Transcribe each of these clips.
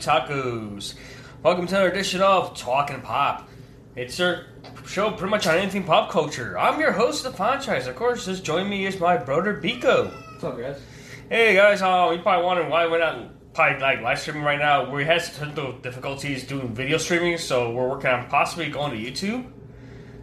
otakus? Welcome to another edition of Talking Pop. It's our show pretty much on anything pop culture. I'm your host, The Franchise. Of course, just join me is my brother, Biko. What's up, guys? Hey, guys, um, you probably wondering why we're not probably like live streaming right now. We had some technical difficulties doing video streaming, so we're working on possibly going to YouTube.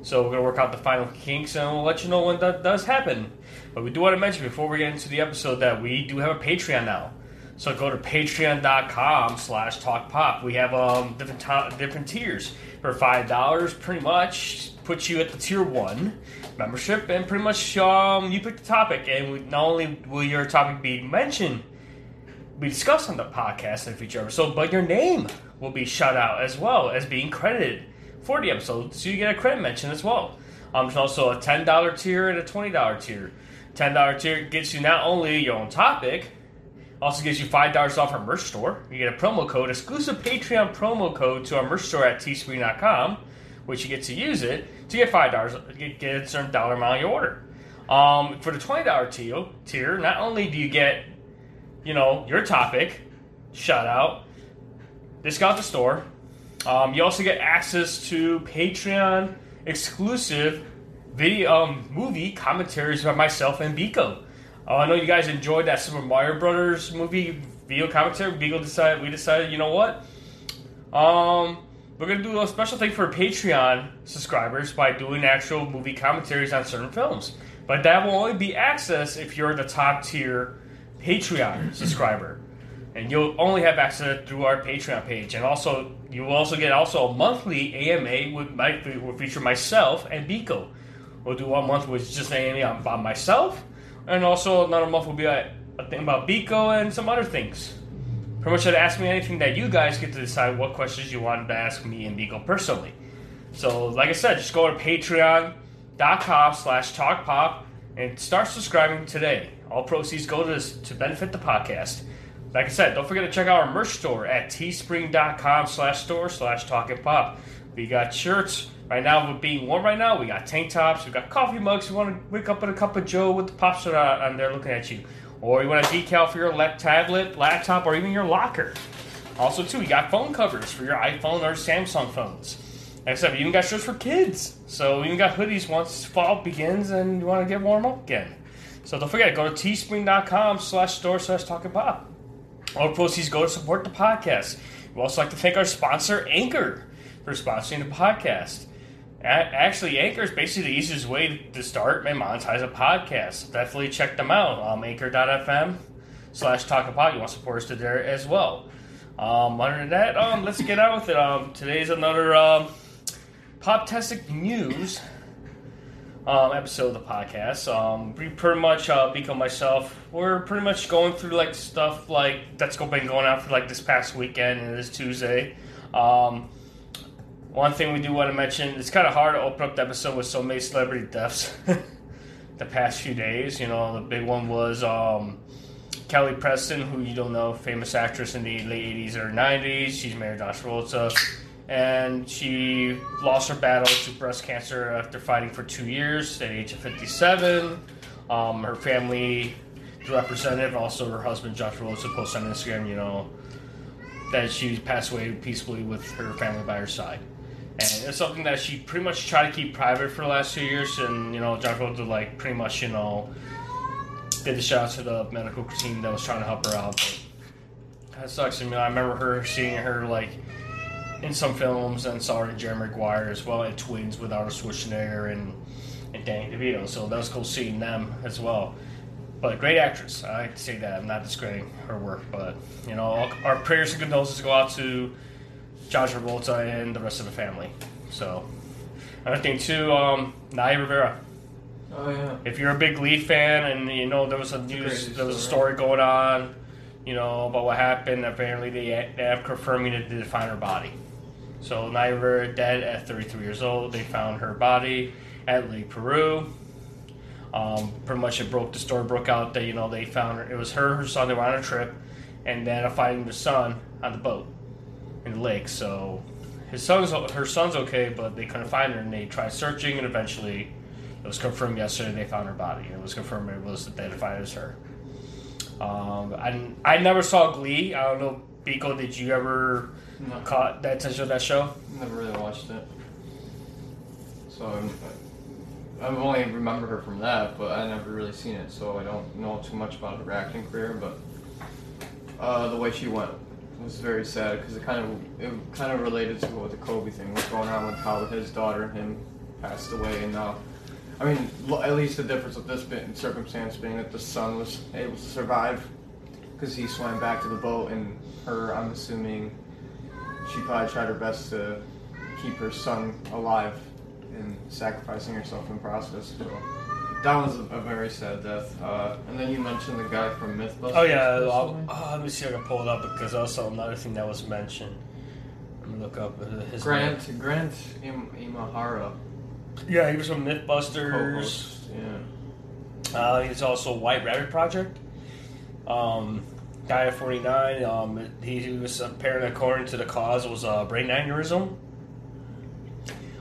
So we're gonna work out the final kinks, and we'll let you know when that does happen. But we do want to mention before we get into the episode that we do have a Patreon now. So go to patreon.com slash talkpop. We have um, different different tiers. For five dollars, pretty much puts you at the tier one membership, and pretty much um, you pick the topic, and not only will your topic be mentioned, be discussed on the podcast in the future episode, but your name will be shout out as well as being credited for the episode, so you get a credit mention as well. Um, there's also a ten dollar tier and a twenty dollar tier. Ten dollar tier gets you not only your own topic, also gives you five dollars off our merch store. You get a promo code, exclusive Patreon promo code to our merch store at teespring.com, which you get to use it to get five dollars, get, get a certain dollar amount you order. Um, for the twenty dollar tier, tier, not only do you get, you know, your topic, shout out, discount the store. Um, you also get access to Patreon exclusive video um, movie commentaries by myself and Biko. Uh, I know you guys enjoyed that Super Mario Brothers movie video commentary. Biko decided we decided, you know what? Um, we're gonna do a special thing for Patreon subscribers by doing actual movie commentaries on certain films. But that will only be access if you're the top tier Patreon subscriber, and you'll only have access through our Patreon page. And also, you will also get also a monthly AMA with my will feature myself and Biko. We'll do one month with just AMA by myself, and also another month will be a, a thing about Biko and some other things. Pretty much, should ask me anything that you guys get to decide what questions you wanted to ask me and Biko personally. So, like I said, just go to patreon.com slash talkpop and start subscribing today. All proceeds go to to benefit the podcast. Like I said, don't forget to check out our merch store at teespring.com slash store slash talking pop. We got shirts. Right now, with being warm right now, we got tank tops, we got coffee mugs. You want to wake up with a cup of Joe with the pop on uh, there looking at you. Or you want a decal for your tablet, laptop, or even your locker. Also, too, we got phone covers for your iPhone or Samsung phones. I said, we even got shirts for kids. So we even got hoodies once fall begins and you want to get warm up again. So don't forget, go to teespring.com slash store slash talking pop. All proceeds go to support the podcast. We'd also like to thank our sponsor, Anchor, for sponsoring the podcast. Actually, Anchor is basically the easiest way to start and monetize a podcast. Definitely check them out. Um, anchor.fm slash talking pop. You want support us to there as well. Um, other than that, um, let's get out with it. Um, today's another um, Poptastic News um, episode of the podcast. Um, we pretty much, uh, Biko myself, we're pretty much going through like stuff like that's been going on for like this past weekend and this Tuesday. Um, one thing we do want to mention, it's kind of hard to open up the episode with so many celebrity deaths the past few days. You know, the big one was um, Kelly Preston, who you don't know, famous actress in the late 80s or 90s. She's married to Josh Travolta. And she lost her battle to breast cancer after fighting for two years at the age of 57. Um, her family representative, also her husband, Josh Travolta, posted on Instagram, you know, that she passed away peacefully with her family by her side. And it's something that she pretty much tried to keep private for the last two years. And, you know, Josh Travolta, like, pretty much, you know, did the shout out to the medical team that was trying to help her out. But that sucks. I mean, I remember her seeing her, like, in some films and saw her in Jerry Maguire as well, and Twins with Arnold Schwarzenegger and, and Danny DeVito. So that was cool seeing them as well. But great actress. I like to say that. I'm not discrediting her work, but you know, our prayers and condolences go out to John Travolta and the rest of the family. So, another thing too, um, Naya Rivera. Oh yeah. If you're a big Glee fan and you know there was a news, there was a story. story going on, you know about what happened. Apparently, they, they have confirming that they find her body. So Naya Rivera dead at 33 years old. They found her body at Lake Piru. Um, pretty much, it broke the story broke out that you know they found her. It was her, her son. They were on a trip, and then finding the son on the boat in the lake. So his son's her son's okay, but they couldn't find her, and they tried searching, and eventually it was confirmed yesterday they found her body. It was confirmed it was identified as her. Um, I I never saw Glee. I don't know, Biko. Did you ever No, caught that attention of that show? never really watched it. So I'm, I only remember her from that, but I never really seen it, so I don't know too much about her acting career. But uh, the way she went was very sad because it kind of it kind of related to what the Kobe thing was going on with how his daughter and him passed away, and now. I mean, at least the difference with this bit circumstance being that the son was able to survive because he swam back to the boat, and her, I'm assuming, she probably tried her best to keep her son alive and sacrificing herself in the process. So that was a, very sad death. Uh, and then you mentioned the guy from MythBusters. Oh yeah. I'll, oh, let me see if I can pull it up because also another thing that was mentioned. Let me look up uh, his Grant Grant Im- Imahara. Yeah, he was from MythBusters. Yeah. Uh, he's also White Rabbit Project. Um, guy at 49. Um, he, he was apparently, according to the cause, was a brain aneurysm,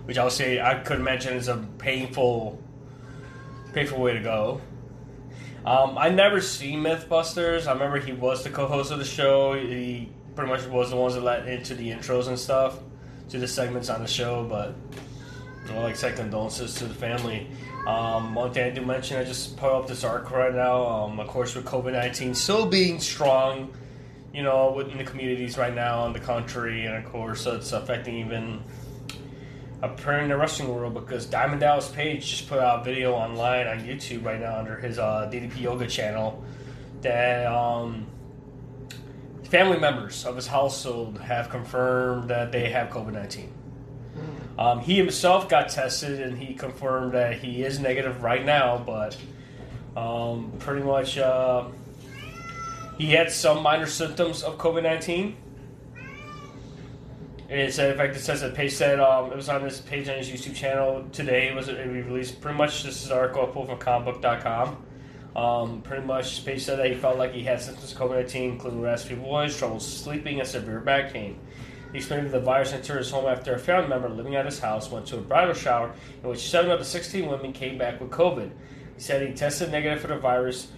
which I would say I could imagine is a painful, painful way to go. Um, I never seen MythBusters. I remember he was the co-host of the show. He pretty much was the ones that let into the intros and stuff to the segments on the show, but. Well, like say condolences to the family. Um, one thing I do mention, I just put up this article right now. Um, of course, with COVID nineteen still being strong, you know, within the communities right now in the country, and of course, it's affecting even appearing in the wrestling world because Diamond Dallas Page just put out a video online on YouTube right now under his uh, DDP Yoga channel that um, family members of his household have confirmed that they have COVID nineteen. Um, he himself got tested and he confirmed that he is negative right now, but um, pretty much uh, he had some minor symptoms of COVID 19. And it said, in fact, it says that Page said um, it was on this page on his YouTube channel today. It was it released pretty much this is an article I pulled from comicbook.com. Um, pretty much, Page said that he felt like he had symptoms of COVID 19, including raspy voice, trouble sleeping, and severe back pain. He explained that the virus entered his home after a family member living at his house went to a bridal shower in which seven of the 16 women came back with COVID. He said he tested negative for the virus,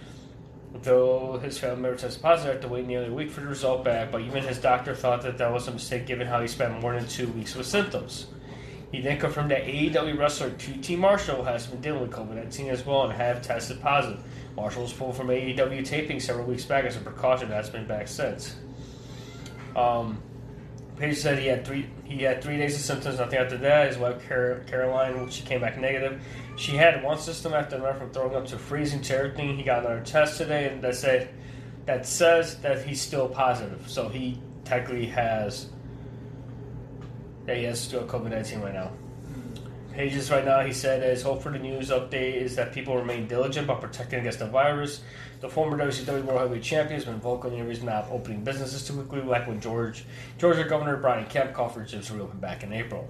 though his family member tested positive after waiting nearly a week for the result back, but even his doctor thought that that was a mistake given how he spent more than two weeks with symptoms. He then confirmed that AEW wrestler QT Marshall has been dealing with COVID 19 as well and have tested positive. Marshall was pulled from AEW taping several weeks back as a precaution has been back since. Um, Page said he had three he had three days of symptoms. Nothing after that. His wife Car- Caroline, she came back negative. She had one system after another from throwing up to freezing to everything. He got another test today, and that said that says that he's still positive. So he technically has he has still a COVID nineteen right now. Pages right now, he said his hope for the news update is that people remain diligent about protecting against the virus. The former WCW World Heavyweight Champion has been vocal in the reason not opening businesses too quickly, like when George Georgia Governor Brian Kemp called for gyms to reopen back in April.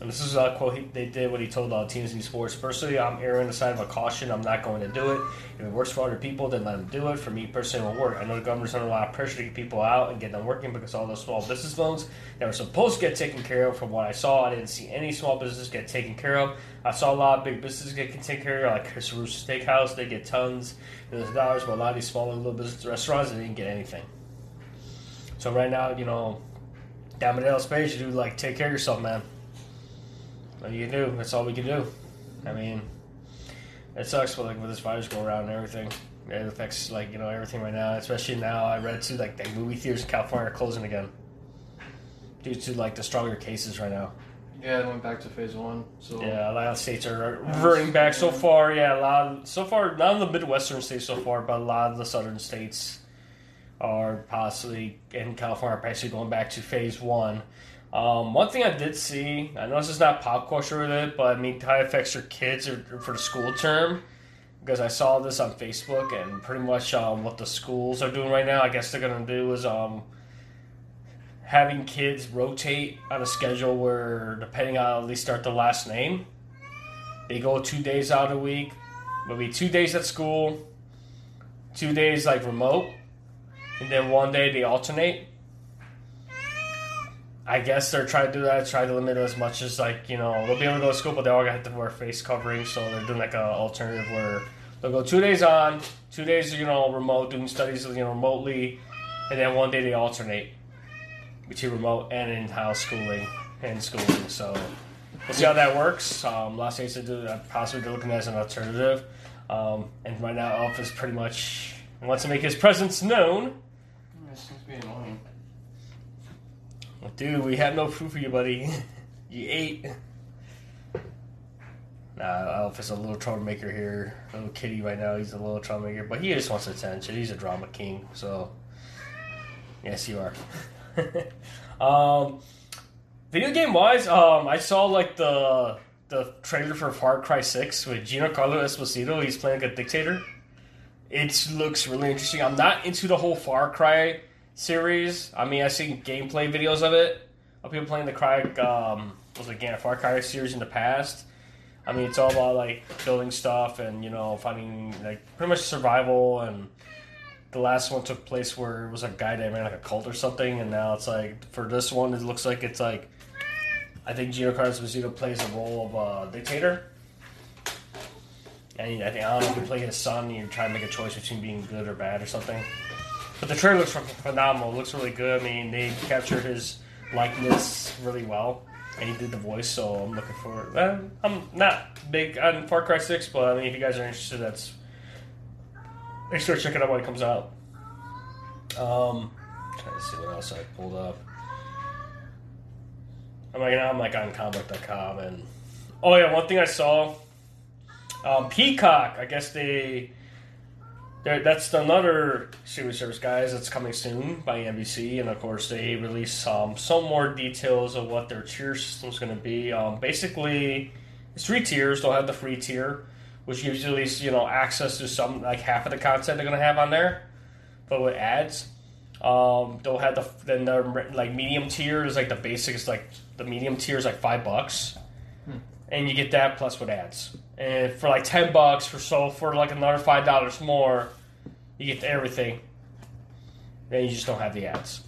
And this is a quote he, they did what he told all teams in sports. Personally, I'm erring the side of a caution. I'm not going to do it. If it works for other people, then let them do it. For me personally, it won't work. I know the government's under a lot of pressure to get people out and get them working because all those small business loans that were supposed to get taken care of. From what I saw, I didn't see any small business get taken care of. I saw a lot of big businesses get taken care of, like Chris Roos Steakhouse. They get tons, of dollars, but a lot of these smaller little business restaurants, they didn't get anything. So right now, you know, Diamond Dallas Page, you do like take care of yourself, man. What you can do? That's all we can do. I mean, it sucks, but like with this virus going around and everything, it affects like you know everything right now. Especially now, I read too like the movie theaters in California are closing again due to like the stronger cases right now. Yeah, it went back to phase one. So Yeah, a lot of states are reverting back so far. Yeah, a lot of, so far. Not in the Midwestern states so far, but a lot of the southern states are possibly in California are actually going back to phase one. Um, one thing I did see, I know this is not pop culture related, but I mean, how it affects your kids or, or for the school term. Because I saw this on Facebook, and pretty much um, what the schools are doing right now, I guess they're gonna do is um, having kids rotate on a schedule where, depending on how they start the last name, they go two days out a week. Maybe two days at school, two days like remote, and then one day they alternate. I guess they're trying to do that, try to limit it as much as like you know they'll be able to go to school, but they all have to wear face covering. So they're doing like an alternative where they'll go two days on, two days you know remote doing studies you know remotely, and then one day they alternate between remote and in-house schooling and schooling. So we'll see how that works. Um, Los Angeles do uh, possibly they're looking at as an alternative, um, and right now Elf is pretty much wants to make his presence known. This seems to be annoying. Dude, we have no food for you, buddy. you ate. Nah, is a little troublemaker here. Little kitty right now, he's a little troublemaker, but he just wants attention. He's a drama king, so. Yes, you are. um, video game wise, um, I saw like the the trailer for Far Cry Six with Giancarlo Esposito. He's playing like a dictator. It looks really interesting. I'm not into the whole Far Cry series. I mean, I've seen gameplay videos of it of people playing the Cry um, was it again Far Cry series in the past. I mean, it's all about like building stuff and you know finding like pretty much survival. And the last one took place where it was a guy that ran like a cult or something, and now it's like for this one, it looks like it's like I think Giancarlo Esposito plays the role of a dictator. And I think I don't know if you play his son, and you try to make a choice between being good or bad or something. But the trailer looks phenomenal. It looks really good. I mean, they captured his likeness really well, and he did the voice. So I'm looking forward. I'm not big on Far Cry Six, but I mean, if you guys are interested, that's make sure to check it out when it comes out. Um, trying to see what else I pulled up. I'm like now I'm like on comic.com and oh yeah, one thing I saw. Um, Peacock, I guess they there, that's another streaming service, guys. That's coming soon by NBC, and of course they release um, some more details of what their tier system is going to be. Um, basically, it's three tiers. They'll have the free tier, which gives you at least you know access to some like half of the content they're going to have on there, but with ads. Um, they'll have the then the like medium tier is like the basic basics like the medium tier is like five bucks, and you get that plus with ads. And for like ten bucks for so for like another five dollars more, you get everything. Then you just don't have the ads.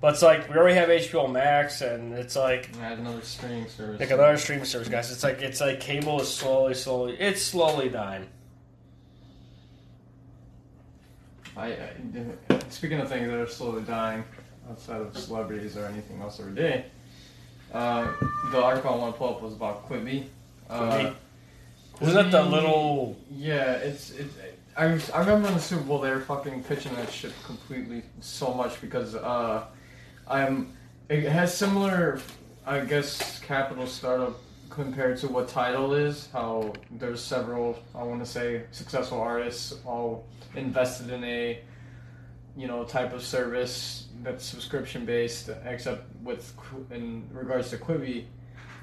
But it's like we already have HBO Max, and it's like Add another streaming service. like another streaming service, guys. It's like it's like cable is slowly, slowly, it's slowly dying. I, I speaking of things that are slowly dying outside of celebrities or anything else every day. Uh, the article I want to pull up was about Quibi. Uh, Quibi? Isn't that the little? Yeah, it's it's. I, I remember in the Super Bowl they were fucking pitching that shit completely so much because uh, I'm it has similar I guess capital startup compared to what Tidal is. How there's several I want to say successful artists all invested in a you know type of service that's subscription based. Except with in regards to Quibi,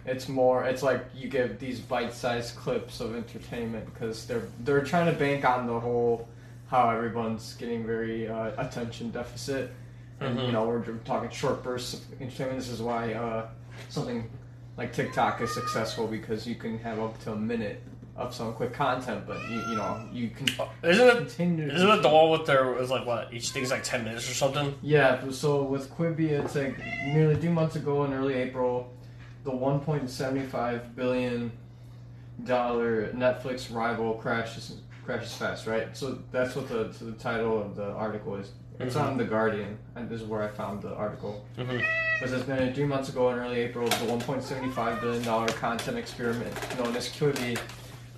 it's more it's like you give these bite-sized clips of entertainment because they're they're trying to bank on the whole how everyone's getting very uh, attention deficit and you Mhm. know we're talking short bursts of entertainment this is why uh, something like tiktok is successful because you can have up to a minute of some quick content but you, you know you can Isn't it? Continue isn't it the one with there was like what? Each thing's like ten minutes or something. Yeah, so with Quibi, it's like nearly two months ago in early April, the 1.75 billion dollar Netflix rival crashes crashes fast, right? So that's what the so the title of the article is. It's on the Guardian, and this is where I found the article. Mm-hmm. it's been a three months ago in early April, the 1.75 billion dollar content experiment known as Quibi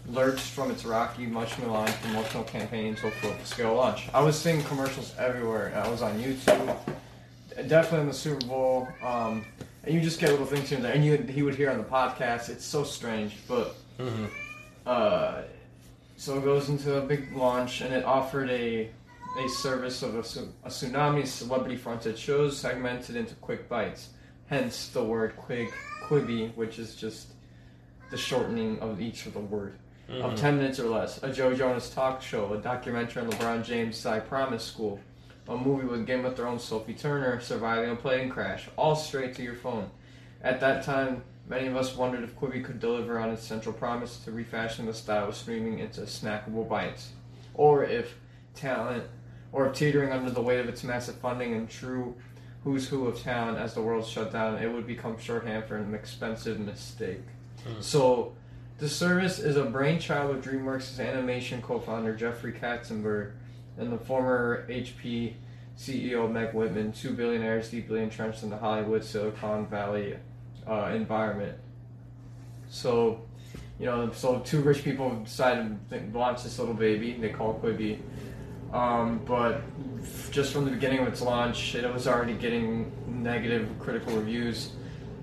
lurched from its rocky, much maligned promotional campaign to a full scale launch. I was seeing commercials everywhere. I was on YouTube, definitely in the Super Bowl, um, and you just get little things here and there. And you, he would hear on the podcast. It's so strange, but Mm-hmm. uh, so it goes into a big launch, and it offered a a service of a, a tsunami celebrity fronted shows segmented into quick bites. Hence the word quick Quibi, which is just the shortening of each of the word of 10 minutes or less. A Joe Jonas talk show, a documentary on LeBron James' I Promise School, a movie with Game of Thrones Sophie Turner surviving a plane crash, all straight to your phone. At that time, many of us wondered if Quibi could deliver on its central promise to refashion the style of streaming into snackable bites, or if talent, or if teetering under the weight of its massive funding and true who's who of talent as the world shut down, it would become shorthand for an expensive mistake. Hmm. So, The service is a brainchild of DreamWorks' animation co-founder Jeffrey Katzenberg and the former HP CEO Meg Whitman, two billionaires deeply entrenched in the Hollywood Silicon Valley uh, environment. So, you know, so two rich people decided to launch this little baby. They call it Quibi. Um, but just from the beginning of its launch, it was already getting negative critical reviews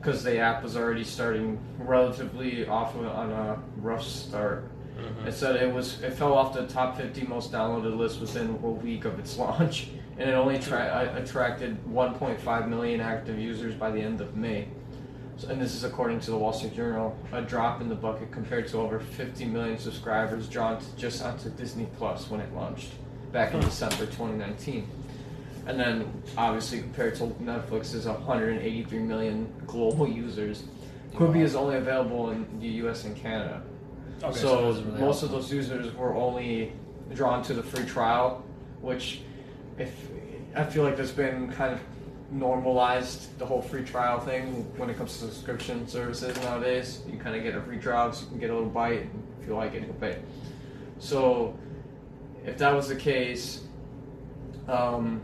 because the app was already starting relatively off on a rough start. Mm-hmm. It said it was it fell off the top 50 most downloaded list within a week of its launch, and it only tra- uh, attracted 1.5 million active users by the end of May. So, and this is according to the Wall Street Journal, a drop in the bucket compared to over 50 million subscribers drawn to just onto Disney Plus when it launched back in December 2019. And then, obviously, compared to Netflix, is 183 million global users. Quibi is only available in the U.S. and Canada. Okay, so doesn't really most help. of those users were only drawn to the free trial, which, if I feel like there's been kind of normalized the whole free trial thing when it comes to subscription services nowadays. You kind of get a free trial, so you can get a little bite, and if you like it, you'll pay. So, if that was the case, um,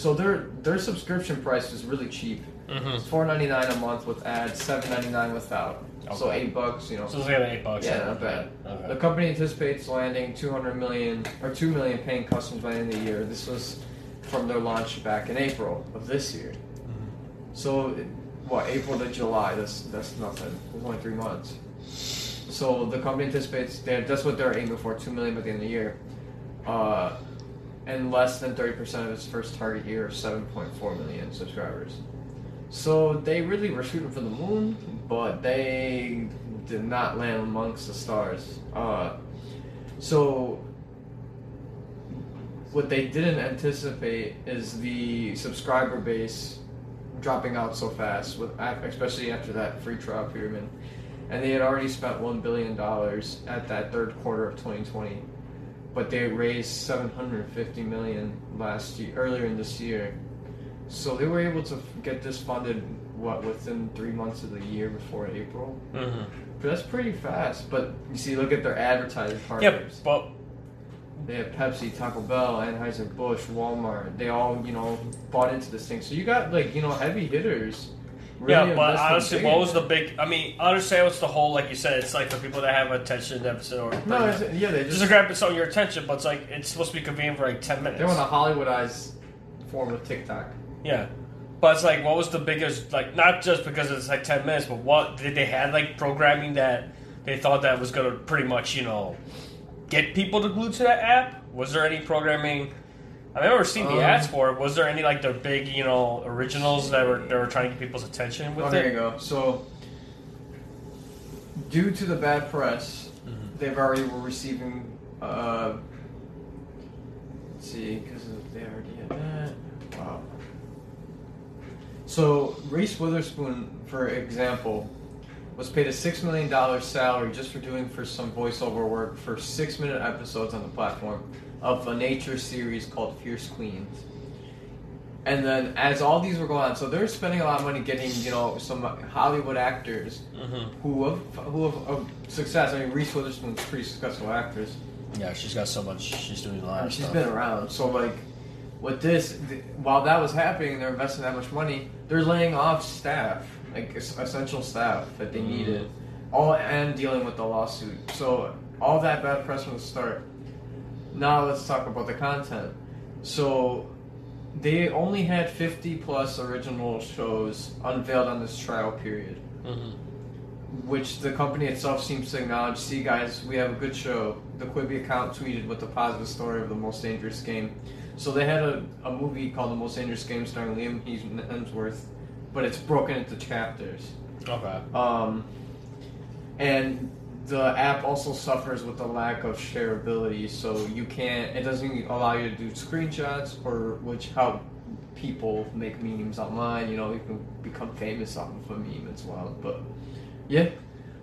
so their their subscription price is really cheap. Mhm. It's four ninety nine a month with ads, seven ninety nine without. So Okay. eight bucks, you know. So it's like eight bucks. Yeah, not bad. Okay. The company anticipates landing 200 million or 2 million paying customers by the end of the year. This was from their launch back in April of this year. So, it- what April to July? That's that's nothing. It's only three months. So the company anticipates that that's what they're aiming for, 2 million by the end of the year, uh, and less than 30 percent of its first target year of 7.4 million subscribers. So they really were shooting for the moon, but they did not land amongst the stars. Uh, so what they didn't anticipate is the subscriber base dropping out so fast, with especially after that free trial period. And they had already spent one billion dollars at that third quarter of 2020, but they raised 750 million last year, earlier in this year. So they were able to get this funded what within three months of the year before April. Mhm. That's pretty fast. But you see, look at their advertising partners. but They have Pepsi, Taco Bell, Anheuser Busch, Walmart. They all you know bought into this thing. So you got like you know heavy hitters. Really yeah, but honestly, what was the big? I mean, I understand what's the whole, like you said, it's like for people that have attention deficit or No, it's, yeah, they just just to grab some of your attention, but it's like it's supposed to be convenient for like ten minutes. they want to Hollywoodize form of TikTok. Yeah. But it's like, what was the biggest, like, not just because it's like 10 minutes, but what, did they had like programming that they thought that was going to pretty much, you know, get people to glue to that app? Was there any programming? I've never seen the Um, ads for it. Was there any like the big, you know, originals that were that were trying to get people's attention with Oh, there you go. So, due to the bad press, Mm-hmm. they've already were receiving. Uh, let's see, because they already had that. Wow. So Reese Witherspoon, for example, was paid a six million dollar salary just for doing for some voiceover work for six minute episodes on the platform of a nature series called Fierce Queens. And then as all these were going on, so they're spending a lot of money getting you know some Hollywood actors Mm-hmm. who have who have of success. I mean, Reese Witherspoon's a pretty successful actress. Yeah, she's got so much. She's doing a lot. And of she's stuff. been around. So like, with this, th- while that was happening, they're investing that much money. They're laying off staff, like es- essential staff that they Mm. needed, all and dealing with the lawsuit. So all that bad press from the start. Now let's talk about the content. So they only had 50 plus original shows unveiled on this trial period Mhm. which the company itself seems to acknowledge. See, guys, we have a good show. The Quibi account tweeted with the positive story of the most dangerous game. So they had a, a movie called The Most Dangerous Game starring Liam Hemsworth, but it's broken into chapters. Okay. Um, and the app also suffers with the lack of shareability, so you can't. It doesn't allow you to do screenshots or which help people make memes online. You know, you can become famous off of a meme as well. But yeah,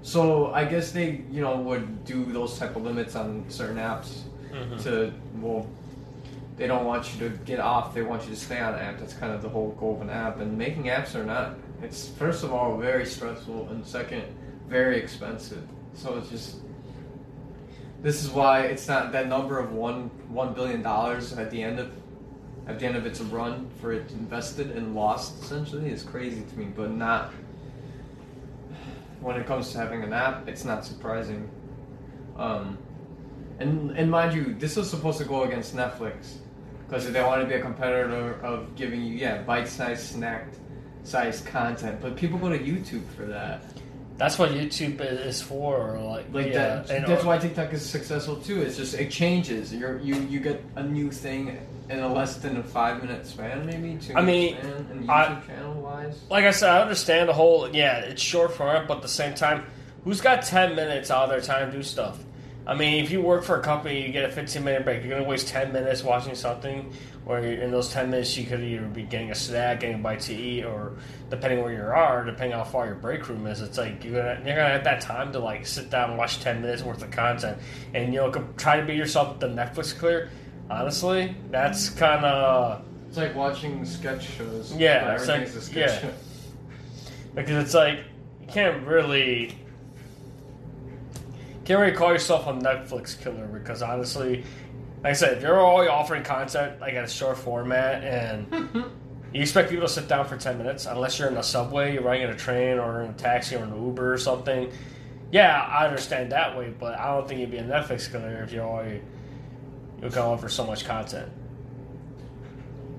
so I guess they you know would do those type of limits on certain apps Mhm. to well. They don't want you to get off. They want you to stay on the app. That's kind of the whole goal of an app. And making apps are not. It's first of all very stressful, and second, very expensive. So it's just. This is why it's not that number of one one billion dollars at the end of at the end of its run for it invested and lost essentially is crazy to me, but not when it comes to having an app, it's not surprising. Um, and and mind you, this was supposed to go against Netflix because they want to be a competitor of giving you yeah bite-sized snacked sized content, but people go to YouTube for that. That's what YouTube is for. Like, Like yeah, that. and- That's why TikTok is successful too. It's just it changes. You're, you you get a new thing in a less than a five minute span, maybe two. I mean, span, and I- channel wise. like I said, I understand the whole. Yeah, it's short form, but at the same time, who's got ten minutes out of their time to do stuff? I mean, if you work for a company, you get a fifteen minute break. You're gonna waste ten minutes watching something, where in those ten minutes you could either be getting a snack, getting a bite to eat, or depending where you are, depending how far your break room is, it's like you're gonna you're gonna have that time to like sit down and watch ten minutes worth of content, and you know try to beat yourself the Netflix clear. Honestly, that's kind of It's like watching sketch shows. Yeah, everything's like- a sketch yeah. show. because it's like you can't really can't really call yourself a Netflix killer because honestly, like I said, if you're already offering content like at a short format and you expect people to sit down for ten minutes, unless you're in a subway, you're riding in a train or in a taxi or an Uber or something. Yeah, I understand that way, but I don't think you'd be a Netflix killer if you're already you're can offer so much content.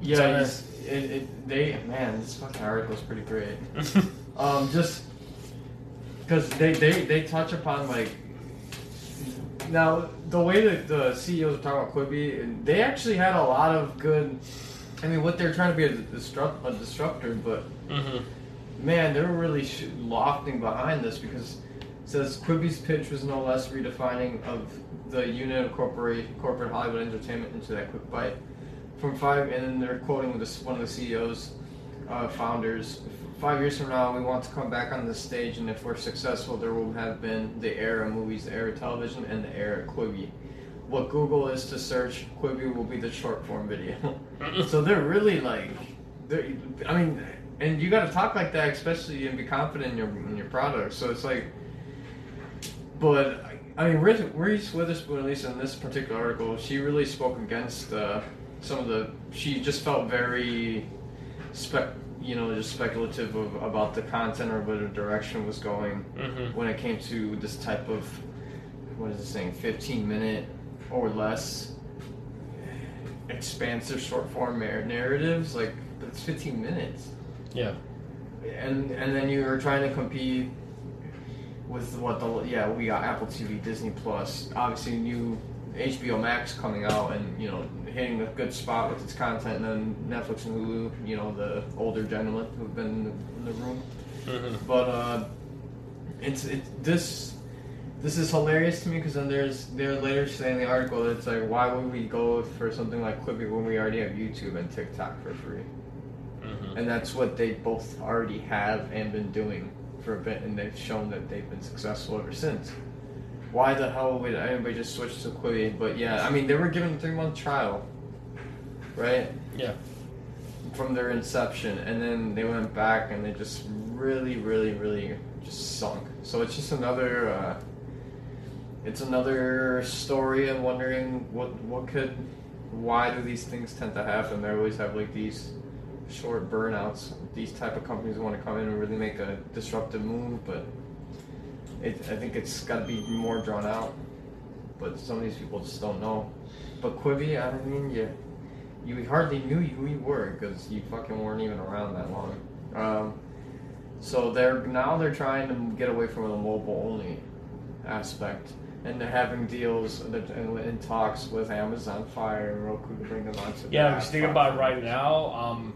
Yeah, So, it, it, they man, this fucking article is pretty great. Um, just because they, they they touch upon like now the way that the CEOs are talking about Quibi, they actually had a lot of good. I mean, what they're trying to be a, disrupt, a disruptor, but hmm man, they're really sh- lofting behind this because it says Quibi's pitch was no less redefining of the unit of corporate corporate Hollywood entertainment into that quick bite. From five, and then they're quoting this, one of the CEOs, uh, founders. Five years from now, we want to come back on this stage, and if we're successful, there will have been the era of movies, the era of television, and the era of Quibi. What Google is to search, Quibi will be the short form video. so they're really like, they're, I mean, and you got to talk like that, especially and be confident in your in your product. So it's like, but I mean, Reese, Reese Witherspoon, at least in this particular article, she really spoke against uh, some of the. She just felt very, spec, you know, just speculative of, about the content or where the direction was going hmm when it came to this type of what is it saying, fifteen minute or less expansive short form mar- narratives. Like, but it's fifteen minutes Yeah. and and then you're trying to compete with what the yeah we got Apple TV, Disney Plus, obviously new HBO Max coming out and you know hitting a good spot with its content, and then Netflix and Hulu, you know the older gentlemen who've been in the, in the room, hmm but uh, it's it this. This is hilarious to me because then there's they're later saying in the article that it's like why would we go for something like Quibi when we already have YouTube and TikTok for free? hmm and that's what they both already have and been doing for a bit, and they've shown that they've been successful ever since. Why the hell would anybody just switch to Quibi? But yeah, I mean, they were given a three month trial, right? Yeah. From their inception, and then they went back and they just really, really, really just sunk. So it's just another. Uh, it's another story of wondering what what could, why do these things tend to happen? They always have like these short burnouts. These type of companies want to come in and really make a disruptive move, but it, I think it's got to be more drawn out. But some of these people just don't know. But Quibi, I mean, you you hardly knew who you were because you fucking weren't even around that long. Um, so they're now they're trying to get away from the mobile only aspect. And they're having deals and in talks with Amazon Fire and Roku to bring them onto. Yeah, I'm just thinking about it right now. Um.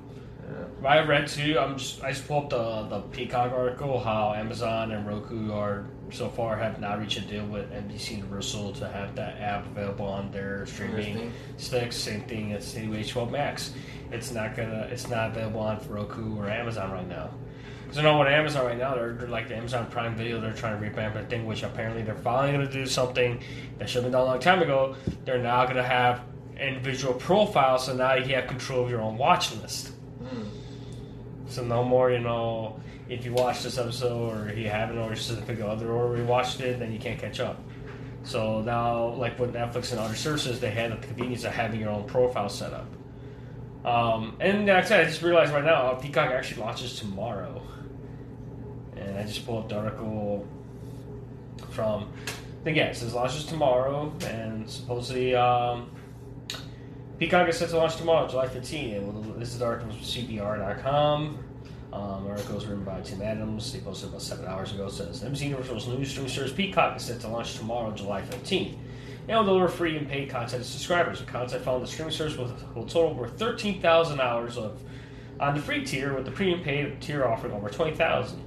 I read too. I'm just I just pulled up the the Peacock article how Amazon and Roku are so far have not reached a deal with NBC Universal to have that app available on their streaming sticks. Same thing as new H12 Max. It's not gonna. It's not available on Roku or Amazon right now. Because I know what Amazon right now they're, they're like the Amazon Prime Video. They're trying to revamp their thing, which apparently they're finally gonna do something that should have been done a long time ago. They're now gonna have individual profiles, so now you have control of your own watch list. So no more, you know, if you watch this episode or you haven't or just pick other or we watched it, then you can't catch up. So now, like with Netflix and other services, they had the convenience of having your own profile set up. Um, and like I said, I just realized right now, Peacock actually launches tomorrow. And I just pulled up the article from, again, it says launches tomorrow, and supposedly um, Peacock is set to launch tomorrow, July 15th. This is the article from CBR.com. Um, article written by Tim Adams. They posted about seven hours ago. Says NBC Universal's new streaming service Peacock is set to launch tomorrow, July 15th. And will deliver free and paid content to subscribers. The content found the streaming service will, will total over 13,000 hours of on the free tier, with the premium paid tier offering over 20,000.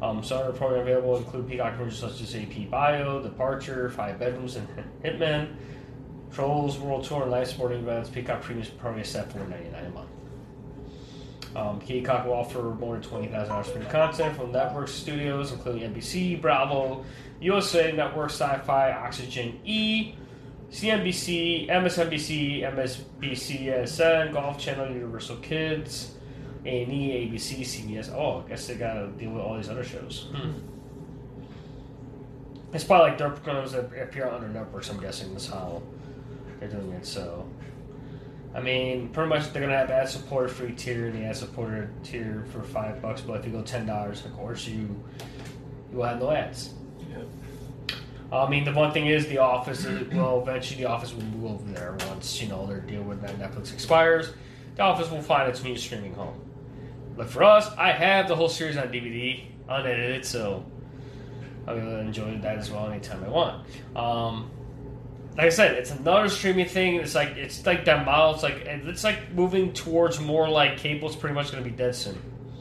Um, some other program available include Peacock versions such as AP Bio, Departure, Five Bedrooms, and Hitman, Trolls World Tour, and live sporting events. Peacock Premium is set for 99 a month. Um, Peacock will offer more than 20,000 hours of content from network studios, including NBC, Bravo, USA Network, Syfy, Oxygen E, CNBC, MSNBC, MSBC, SN, Golf Channel, Universal Kids, A&E, ABC, CBS. Oh, I guess they got to deal with all these other shows. Hmm. It's probably like they're going to appear on other networks. I'm guessing that's how they're doing it. So, I mean, pretty much they're gonna have ad supported free tier, and the ad supported tier for five bucks. But if you go ten dollars, of course you you will have no ads. Yeah. I mean, the one thing is the office. Is, well, eventually the office will move over there once you know their deal with Netflix expires. The office will find its new streaming home. But for us, I have the whole series on DVD, unedited, so I'll be able to enjoy that as well anytime I want. Um, like I said, it's another streaming thing. It's like it's like that model. It's like it's like moving towards more like cable's pretty much going to be dead soon.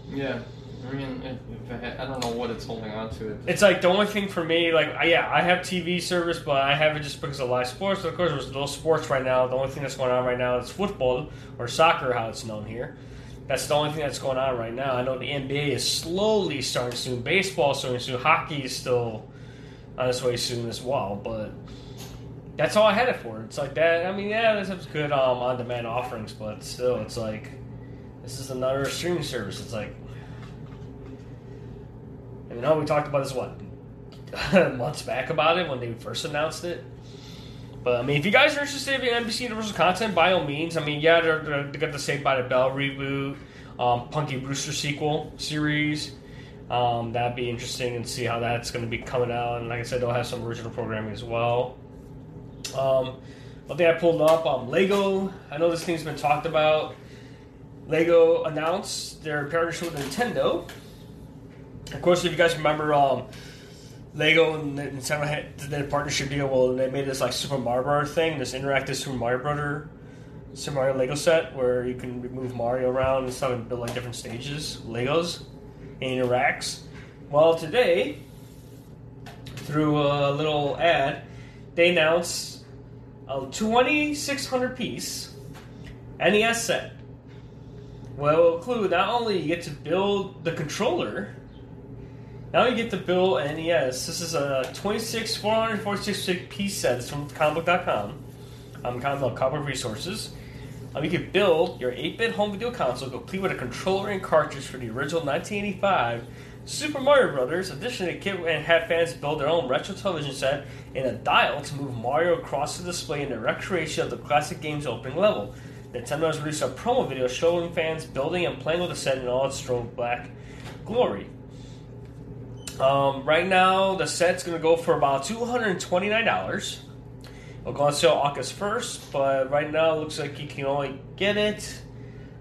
Yeah. I mean, I, I don't know what it's holding on to. It. It's like the only thing for me, like yeah, I have TV service, but I have it just because of live sports. Of course, there's no sports right now. The only thing that's going on right now is football or soccer, how it's known here. That's the only thing that's going on right now. I know the NBA is slowly starting soon. Baseball starting soon. Hockey is still on its way soon as well. But that's all I had it for. It's like that. I mean, yeah, this has good um, on-demand offerings, but still, it's like this is another streaming service. It's like you know, we talked about this what months back about it when they first announced it. But I mean, if you guys are interested in NBC Universal content, by all means. I mean, yeah, they're, they're, they got the Saved by the Bell reboot, um, Punky Brewster sequel series. Um, that'd be interesting and see how that's going to be coming out. And like I said, they'll have some original programming as well. Um, one thing I pulled up, um, Lego. I know this thing's been talked about. Lego announced their partnership with Nintendo of course, if you guys remember, um, Lego and Nintendo had the partnership deal. Well, they made this like Super Mario thing, this interactive Super Mario Brother, Super Mario Lego set where you can move Mario around and stuff and build like different stages, Legos, and interacts. Well, today, through a little ad, they announced a 2600 piece NES set. Well, include not only you get to build the controller now you get the bill NES. This is a 26, 446 piece set. It's from comicbook.com. Um, of comic resources. Um, you can build your 8-bit home video console complete with a controller and cartridge for the original 1985 Super Mario Brothers. Additionally, kit and have fans build their own retro television set and a dial to move Mario across the display in the recreation of the classic game's opening level. Nintendo has released a promo video showing fans building and playing with the set in all its strong black glory. Um, right now, the set's going to go for about $229. It'll go on sale August 1st, but right now it looks like you can only get it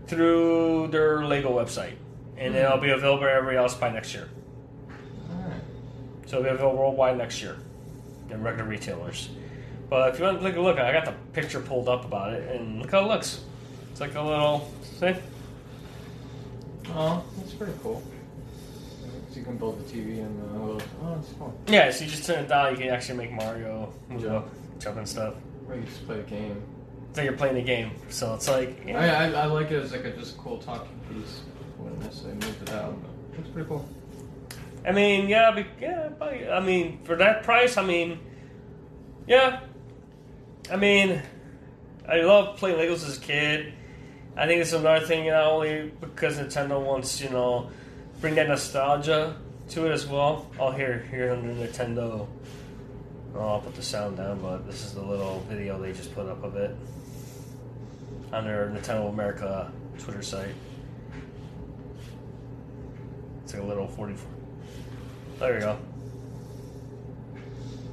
through their Lego website. And mm-hmm. it'll be available everywhere else by next year. Right. So it'll be available worldwide next year in regular retailers. But if you want to take a look, I got the picture pulled up about it, and look how it looks. It's like a little, see? Oh, that's pretty cool So you can build the TV and the little. Oh, it's fun. Yeah, so you just turn it down. You can actually make Mario move jump, up, jump and stuff. Or you just play a game. So you're playing a game. So it's like. Yeah. I, I, I like it as like a just cool talking piece. I wouldn't necessarily move it out, but it's pretty cool. I mean, yeah, but, yeah. But, I mean, for that price, I mean, yeah. I mean, I love playing Legos as a kid. I think it's another thing, not only because Nintendo wants, you know, bring that nostalgia to it as well. Oh, here, here under Nintendo. Oh, I'll put the sound down, but this is the little video they just put up of it on their Nintendo America Twitter site. It's like a little 44. There we go.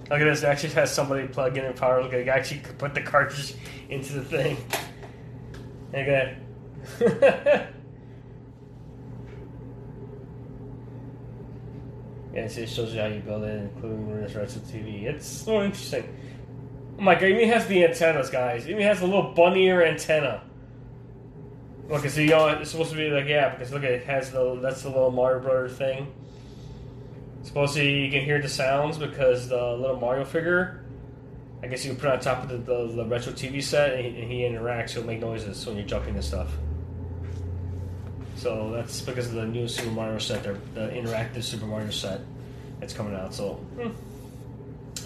Look at this. It actually has somebody plug in and power. Look, I actually put the cartridge into the thing. Look at that. yeah, so it shows you how you build it, including this retro TV. It's so interesting. Oh my god, even has the antennas, guys. It even has a little bunny ear antenna. Look, so you know it's supposed to be like yeah, because look, it has the that's the little Mario Brother thing. Supposedly you can hear the sounds because the little Mario figure. I guess you can put it on top of the, the, the retro TV set and he, and he interacts. He'll make noises when you're jumping and stuff. So that's because of the new Super Mario set, the interactive Super Mario set that's coming out. So, hmm.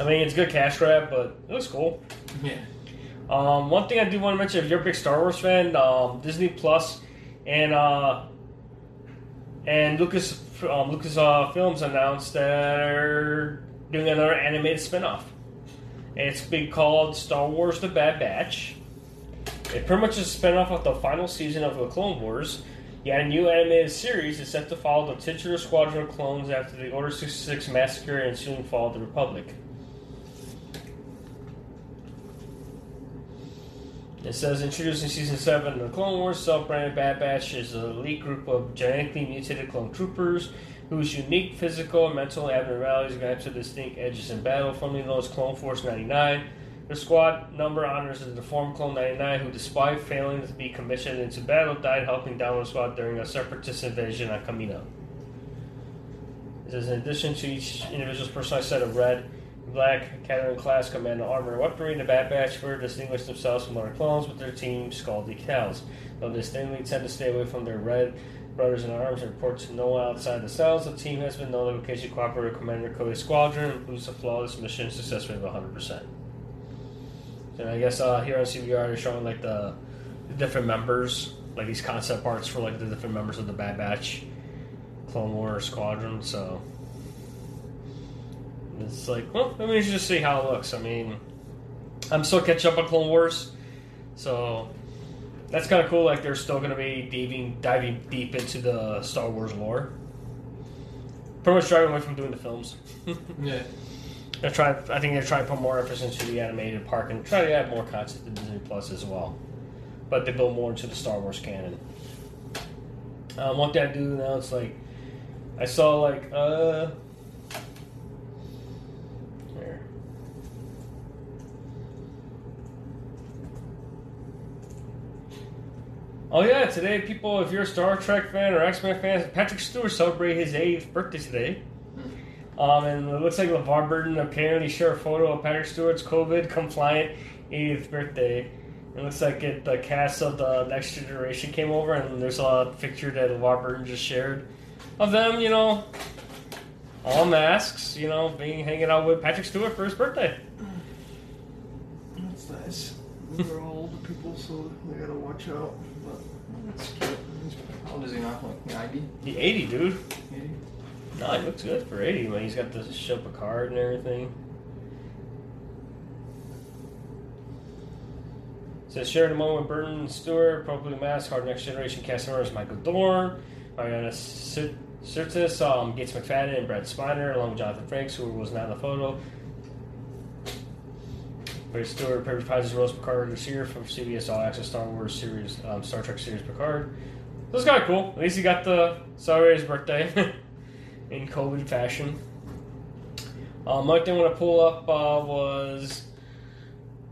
I mean, it's good cash grab, but it looks cool. Yeah. Um, one thing I do want to mention, if you're a big Star Wars fan, um, Disney Plus and uh, and Lucas um, Lucas uh, Films announced they're doing another animated spinoff. And it's being called Star Wars: The Bad Batch. It pretty much is a spinoff of the final season of the Clone Wars. Yet a new animated series is set to follow the titular squadron of clones after the Order 66 massacre and ensuing fall of the Republic. It says introducing season seven of the Clone Wars, self-branded Bad Batch is an elite group of genetically mutated clone troopers whose unique physical and mental abnormalities guide to distinct edges in battle, formerly known as Clone Force 99. The squad number honors the deformed Clone 99, who, despite failing to be commissioned into battle, died helping down the squad during a separatist invasion on Kamino. It says, in addition to each individual's personalized set of red, black Academy class command armor and weaponry, the Bad Batch further distinguish themselves from other clones with their team skull decals. Though they distinctly tend to stay away from their red brothers in arms and report to no one outside the cells, the team has been known to occasionally cooperate with Commander Cody Squadron and a flawless mission success rate of 100%. And I guess uh, here on CBR they're showing like the, the different members, like these concept parts for like the different members of the Bad Batch Clone War Squadron, so it's like, well, I mean, you should just see how it looks. I mean, I'm still catching up on Clone Wars, so that's kind of cool. Like they're still going to be diving diving deep into the Star Wars lore. Pretty much driving away from doing the films. Yeah. They're trying. I think they're trying to put more emphasis into the animated park and try to add more content to Disney Plus as well. But they build more into the Star Wars canon. Um, one thing I do now, it's like I saw like uh. Here. Oh yeah, today people, if you're a Star Trek fan or X Men fan, Patrick Stewart celebrated his 80th birthday today. Um, and it looks like LeVar Burton apparently shared a photo of Patrick Stewart's COVID compliant 80th birthday. It looks like it, the cast of the Next Generation came over, and there's a picture that LeVar Burton just shared of them, you know, all masks, you know, being hanging out with Patrick Stewart for his birthday. That's nice. They're all older people, so they gotta watch out. But That's cute. How old is he now? Like 90? He 80, dude. 80? No, he looks good for 80. Man, he's got the a card and everything. Says shared a moment with Burton Stewart, masked, hard next generation cast members Michael Dorn, Mariana Sir- Sirtis, um, Gates McFadden, and Brad Spiner, along with Jonathan Frakes, who was not in the photo. Barry Stewart reprised Rose Picard this year from CBS All Access Star Wars series, um, Star Trek series Picard. So it's kind of cool. At least he got the celebrate his birthday in COVID fashion. Um, one thing I want to pull up uh, was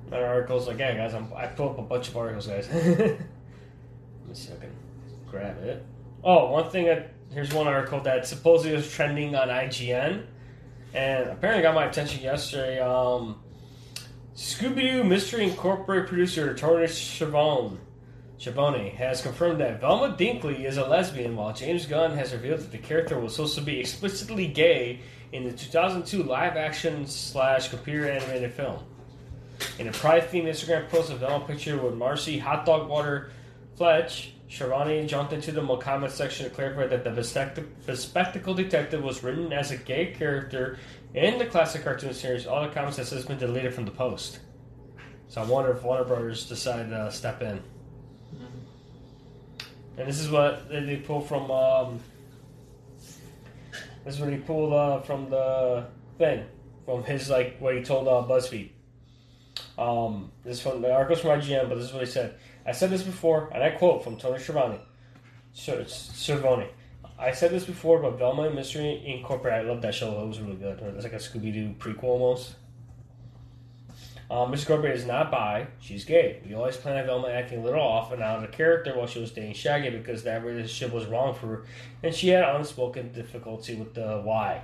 an articles. Like, yeah, guys, I'm, I pulled up a bunch of articles, guys. Let me see if I can grab it. Oh, one thing that here's one article that supposedly was trending on IGN, and apparently got my attention yesterday. Um, Scooby Doo Mystery Incorporated producer Schiavone Schiavone has confirmed that Velma Dinkley is a lesbian, while James Gunn has revealed that the character was supposed to be explicitly gay in the 2002 live-action slash computer animated film. In a private themed Instagram post, a Velma picture with Marcy Hot Dog Water Fleach, Shivani jumped into the comment section to clarify that the bespect- bespectacled detective was written as a gay character in the classic cartoon series. All the comments have has been deleted from the post. So I wonder if Warner Brothers decided to step in. And this is what they pulled from. Um, this is what he pulled uh, from the thing, from his like what he told uh, BuzzFeed. Um, this is from the articles from IGN, but this is what he said. I said this before, and I quote from Tony Schiavone. Cervone. I said this before, but Velma and Mystery Incorporated. I love that show. It was really good. It's like a Scooby Doo prequel almost. Um, Miss Incorporated is not bi. She's gay. We always planned on Velma acting a little off and out of character while she was dating Shaggy because that relationship was wrong for her, and she had unspoken difficulty with the why.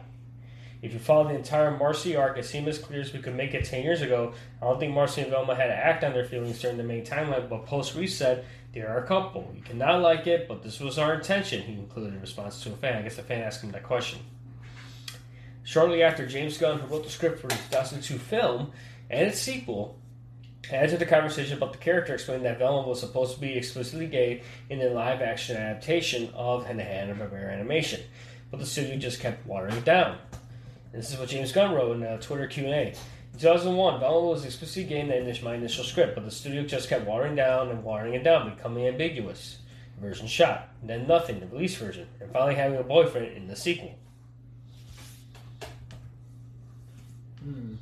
If you follow the entire Marcy arc, it seemed as clear as we could make it 10 years ago. I don't think Marcy and Velma had to act on their feelings during the main timeline, but post reset, they are a couple. You cannot like it, but this was our intention, he included in response to a fan. I guess the fan asked him that question. Shortly after, James Gunn, who wrote the script for the 2002 film and its sequel, entered the conversation about the character, explaining that Velma was supposed to be explicitly gay in the live action adaptation of the Hanna-Barbera animation, but the studio just kept watering it down. This is what James Gunn wrote in a Twitter Q&A. In 2001, Velma was explicitly gay in the, my initial script, but the studio just kept watering down and watering it down, becoming ambiguous. The version shot, then nothing, the release version, and finally having a boyfriend in the sequel. Hmm.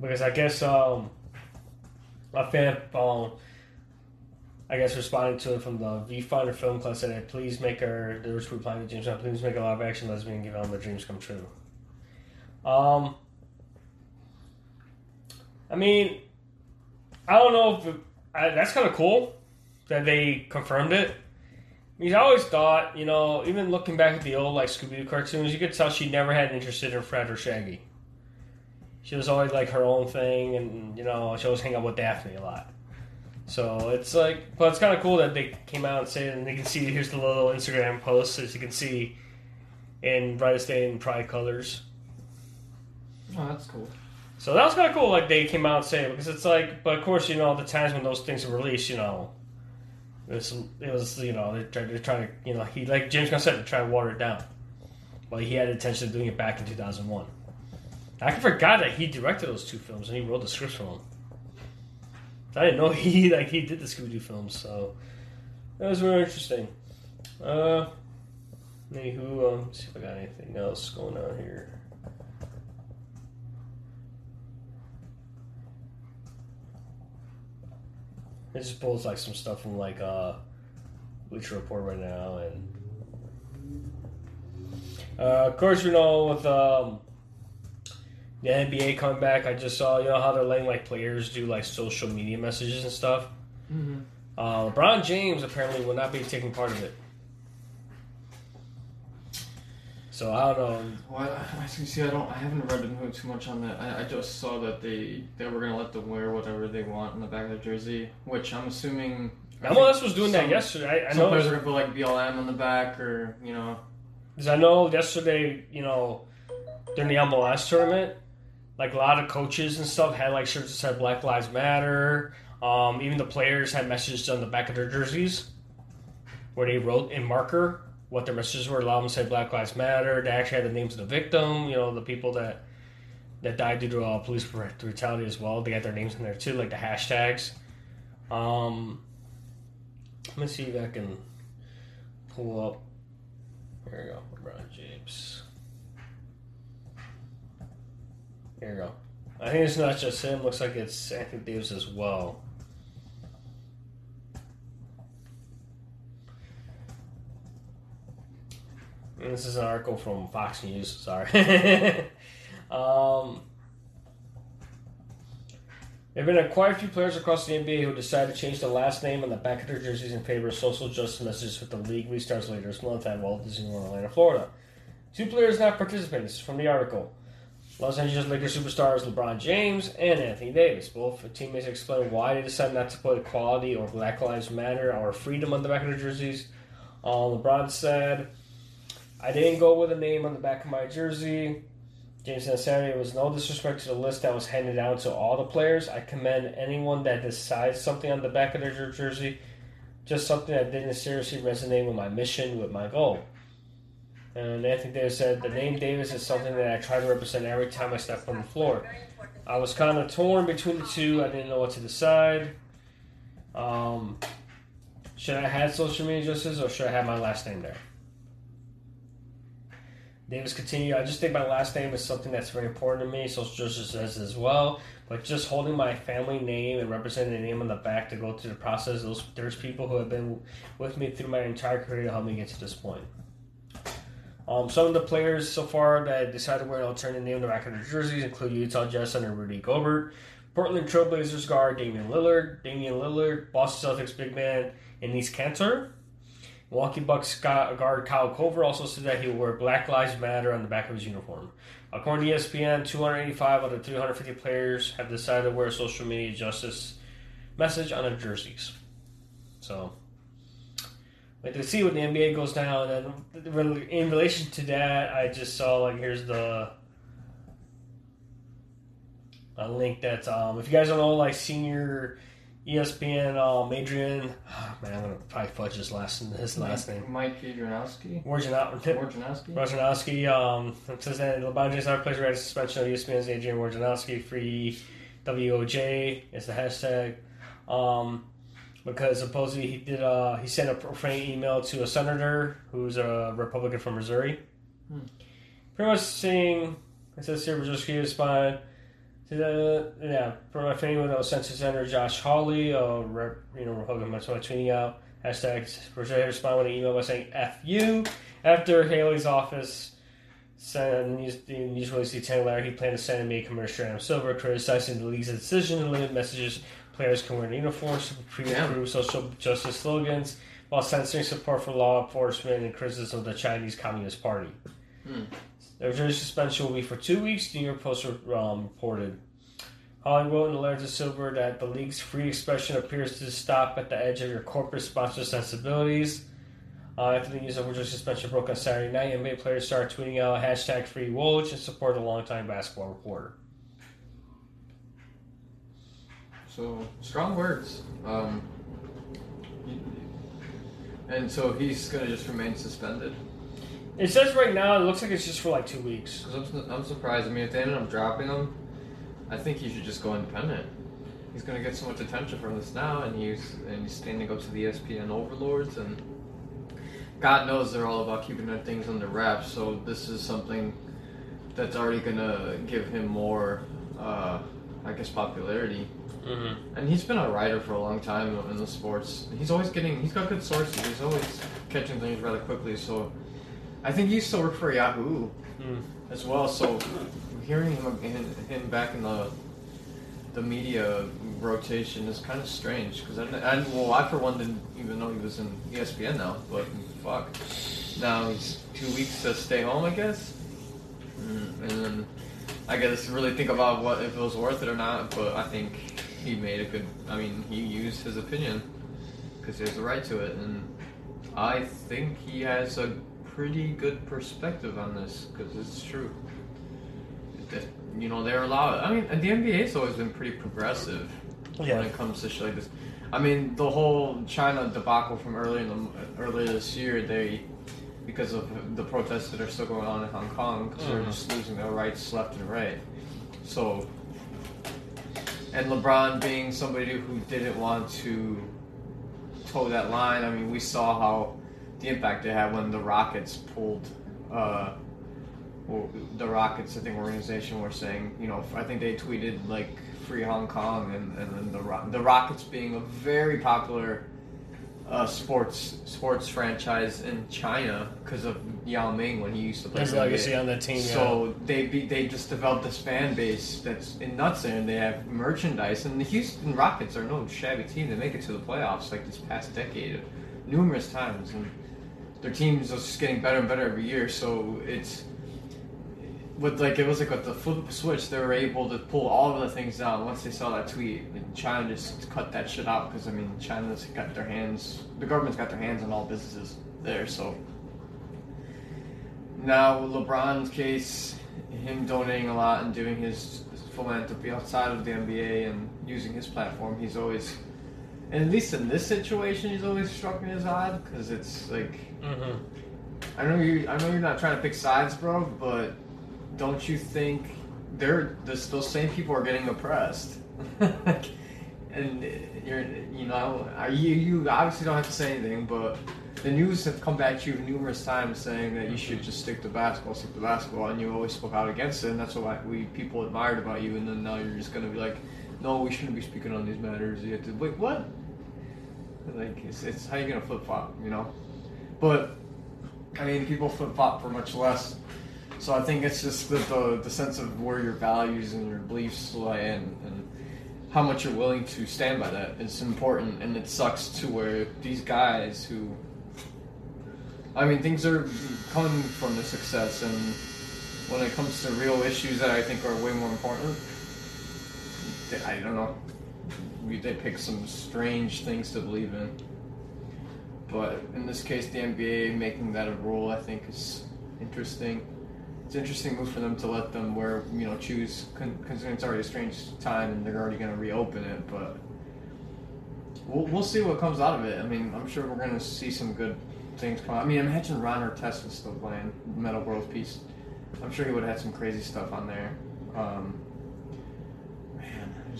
Because I guess um, a fan, um, I guess responding to it from the Viewfinder Film Club said, "Please make her." They were replying to James "Please make a live action lesbian give all their dreams come true." Um, I mean, I don't know if it, I, that's kind of cool that they confirmed it. I mean, I always thought, you know, even looking back at the old like Scooby Doo cartoons, you could tell she never had an interest in Fred or Shaggy. She was always like her own thing, and you know, she always hang out with Daphne a lot. So it's like, but it's kind of cool that they came out and said, and they can see here's the little Instagram post, as you can see in brightest day in pride colors. Oh, that's cool. So that was kind of cool. Like they came out and say because it's like, but of course, you know, the times when those things are released, you know, it was, it was you know, they tried, they're trying to, you know, he like James Gunn said, to try to water it down. But he had intention of doing it back in 2001. I forgot that he directed those two films and he wrote the scripts for them. I didn't know he like he did the Scooby Doo films, so that was very interesting. Uh, anywho, um, see if I got anything else going on here. It just pulls like some stuff from like uh, Bleacher Report right now, and uh, of course you know with um, the NBA coming back, I just saw you know how they're letting like players do like social media messages and stuff. Mm-hmm. Uh, LeBron James apparently will not be taking part of it. So I don't know. Well, I, I see. I don't. I haven't read too much on that. I, I just saw that they they were gonna let them wear whatever they want on the back of their jersey, which I'm assuming. MLS was doing that yesterday. I, I Some know players are gonna put like BLM on the back, or you know. because I know yesterday, you know, during the MLS tournament, like a lot of coaches and stuff had like shirts that said Black Lives Matter. Um, even the players had messages on the back of their jerseys where they wrote in marker what their messages were. A lot of them said Black Lives Matter. They actually had the names of the victim, you know, the people that that died due to uh, police brutality as well. They got their names in there too, like the hashtags. Um, let me see if I can pull up. There you go, LeBron James. There you go. I think it's not just him. Looks like it's Anthony Davis as well. This is an article from Fox News. Sorry. um, there have been quite a few players across the NBA who decided to change the last name on the back of their jerseys in favor of social justice messages with the league restarts later this month at Walt Disney World, Orlando, Florida. Two players not is from the article. Los Angeles Lakers superstars LeBron James and Anthony Davis. Both teammates explain why they decided not to put equality or Black Lives Matter or freedom on the back of their jerseys. Uh, LeBron said, I didn't go with a name on the back of my jersey. James Saturday was no disrespect to the list that was handed out to all the players. I commend anyone that decides something on the back of their jersey, just something that didn't seriously resonate with my mission, with my goal. And Anthony Davis said the name Davis is something that I try to represent every time I step on the floor. I was kind of torn between the two. I didn't know what to decide. Um, should I have social media justice or should I have my last name there? Davis continued, I just think my last name is something that's very important to me. Social justice says as well. But just holding my family name and representing the name on the back to go through the process, those there's people who have been with me through my entire career to help me get to this point. Um, some of the players so far that decided to wear an alternate name on the back of their jerseys include Utah Jazz center Rudy Gobert, Portland Trailblazers guard Damian Lillard, Damian Lillard, Boston Celtics big man Enes Kanter, Milwaukee Bucks guard Kyle Korver also said that he will wear Black Lives Matter on the back of his uniform. According to ESPN, 285 out of 350 players have decided to wear a social media justice message on their jerseys. So, wait to see what the NBA goes down. And in relation to that, I just saw like here's the a link that um, if you guys don't know, like senior ESPN um, Adrian, oh, man, I'm gonna probably fudge his last his last Mike, name. Mike Adrianowski. Wojnarowski. Wojnarowski. Wojnarowski. Um, says that LeBron James never plays right suspension of ESPN's Adrian Wojnarowski. Free WOJ is the hashtag. Um, because supposedly he did uh, he sent a profane email to a senator who's a Republican from Missouri. Hmm. Pretty much saying it says here Wojnarowski responded. Uh, yeah, my that was sent to Senator Josh Hawley, uh, rep, you know, Republican, much by tweeting out hashtag Roger responded with an email by saying "f you" after Hawley's office sent news, the news release detailed letter he planned to send to me Commissioner Adam Silver criticizing the league's decision to limit messages players can wear in uniforms to pre-approve social justice slogans while censoring support for law enforcement and criticism of the Chinese Communist Party. Hmm. Their jury suspension will be for two weeks, New York Post um, reported. Hawley wrote in the letter to Silver that the league's free expression appears to stop at the edge of your corporate sponsor sensibilities. Uh, after the news of Woj's suspension broke on Saturday night, NBA players started tweeting out hashtag free Woj in support the longtime basketball reporter. So strong words. Um, and so he's gonna just remain suspended. It says right now it looks like it's just for like two weeks. 'Cause I'm, su- I'm surprised. I mean, if they ended up dropping him, I think he should just go independent. He's gonna get so much attention from this now, and he's and he's standing up to the ESPN overlords, and God knows they're all about keeping their things under wraps. So this is something that's already gonna give him more, uh, I guess, popularity. Mm-hmm. And he's been a writer for a long time in the sports. He's always getting, he's got good sources. He's always catching things rather quickly. So I think he used to work for Yahoo Mm. as well. So hearing him, him, him back in the the media rotation is kind of strange because I, I, well, I for one didn't even know he was in ESPN now. But fuck, now he's two weeks to stay home, I guess. Mm, and then I guess really think about what if it was worth it or not. But I think he made a good. I mean, he used his opinion because he has the right to it, and I think he has a pretty good perspective on this because it's true. That, you know, they're allowed. I mean, the NBA's always been pretty progressive Yeah. when it comes to shit like this. I mean, the whole China debacle from earlier in the, earlier this year, they because of the protests that are still going on in Hong Kong, because they're Mhm. just losing their rights left and right. So, and LeBron being somebody who didn't want to toe that line. I mean, we saw how the impact it had when the Rockets pulled. Uh, well, the Rockets, I think, organization were saying, you know, I think they tweeted like "Free Hong Kong" and and then the Ro- the Rockets being a very popular uh, sports sports franchise in China because of Yao Ming when he used to play. His legacy on that team. So they be, they just developed this fan base that's in nuts there, and they have merchandise. And the Houston Rockets are no shabby team. They make it to the playoffs like this past decade, numerous times, and their team's are just getting better and better every year. So it's with like it was like with the flip switch, they were able to pull all of the things down once they saw that tweet. And China just cut that shit out because I mean China's got their hands, the government's got their hands on all businesses there. So now LeBron's case, him donating a lot and doing his philanthropy outside of the NBA and using his platform, he's always, and at least in this situation, he's always struck me as odd because it's like Mm-hmm. I know you. I know you're not trying to pick sides, bro. But don't you think they're this, those same people are getting oppressed? and you're, you know, you you obviously don't have to say anything, but the news have come back to you numerous times saying that you should just stick to basketball, stick to basketball, and you always spoke out against it, and that's what we people admired about you. And then now you're just gonna be like, no, we shouldn't be speaking on these matters. You have to wait, what? Like it's, it's how you gonna flip flop, you know? But I mean, people flip flop for much less. So I think it's just the, the, the sense of where your values and your beliefs lie and, and how much you're willing to stand by that. It's important, and it sucks to where these guys who, I mean, things are coming from the success, and when it comes to real issues that I think are way more important, I don't know. They pick some strange things to believe in. But in this case, the NBA making that a rule, I think, is interesting. It's an interesting move for them to let them wear, you know, choose, considering it's already a strange time and they're already going to reopen it. But we'll, we'll see what comes out of it. I mean, I'm sure we're going to see some good things come out. I mean, imagine Ron Artest was still playing Metta World Peace. I'm sure he would have had some crazy stuff on there. Um,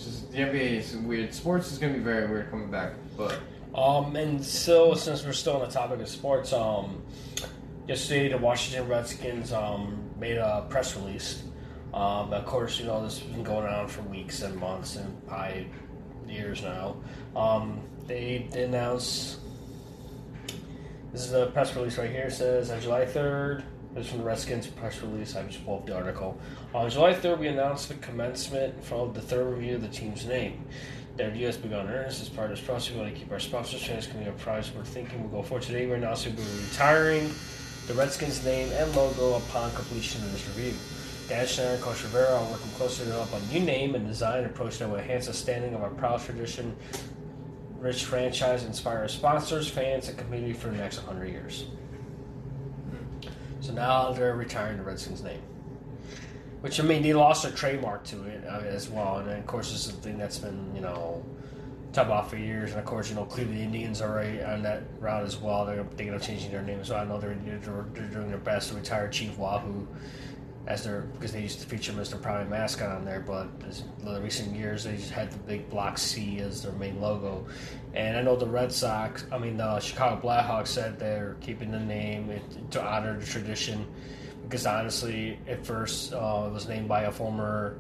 just, the NBA is weird. Sports is going to be very weird coming back, but. Um, and so since we're still on the topic of sports, um, yesterday the Washington Redskins um, made a press release. Um, of course, you know this has been going on for weeks and months and probably years now. Um, they, they announced this is the press release right here. It says on July third. This is from the Redskins press release. I just pulled up the article. On July 3rd, we announced the commencement of the third review of the team's name. The review has begun in earnest as part of this process. We want to keep our sponsors, fans, community apprised. We're thinking we'll go for today. We're announcing we're retiring the Redskins name and logo upon completion of this review. Dan Snyder and Coach Rivera are working closely to develop a new name and design approach that will enhance the standing of our proud tradition, rich franchise, inspire sponsors, fans, and community for the next 100 years. So now they're retiring the Redskins name. Which I mean, they lost their trademark to it uh, as well, and of course, is a thing that's been you know talked about for years. And of course, you know, Cleveland Indians are right on that route as well. They're thinking of changing their name, so I know they're, they're, they're doing their best to retire Chief Wahoo as their because they used to feature him as their primary mascot on there. But as, the recent years, they just had the big block C as their main logo. And I know the Red Sox, I mean the Chicago Blackhawks said they're keeping the name it, to honor the tradition because honestly, at first uh, it was named by a former,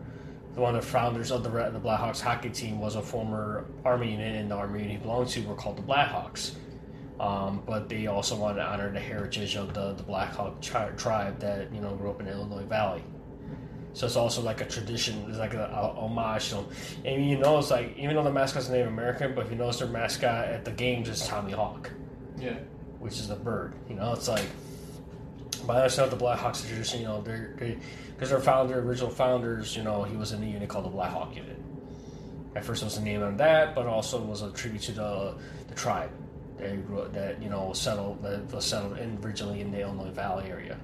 one of the founders of the Red, the Blackhawks hockey team was a former Army unit, and the Army unit he belonged to were called the Blackhawks. Um, but they also wanted to honor the heritage of the the Blackhawk tri- tribe that you know grew up in the Illinois Valley. So it's also like a tradition, it's like a, a homage to them. And you know, it's like even though the mascot's Native American, but if you notice their mascot at the games is Tommy Hawk Yeah. which is the bird. You know, it's like. But I understand the Blackhawks tradition. You know, they're because their founder, original founders, you know, he was in a unit called the Black Hawk Unit. At first, it was a name on that, but also was a tribute to the the tribe that grew that you know settled that was settled in originally in the Illinois Valley area.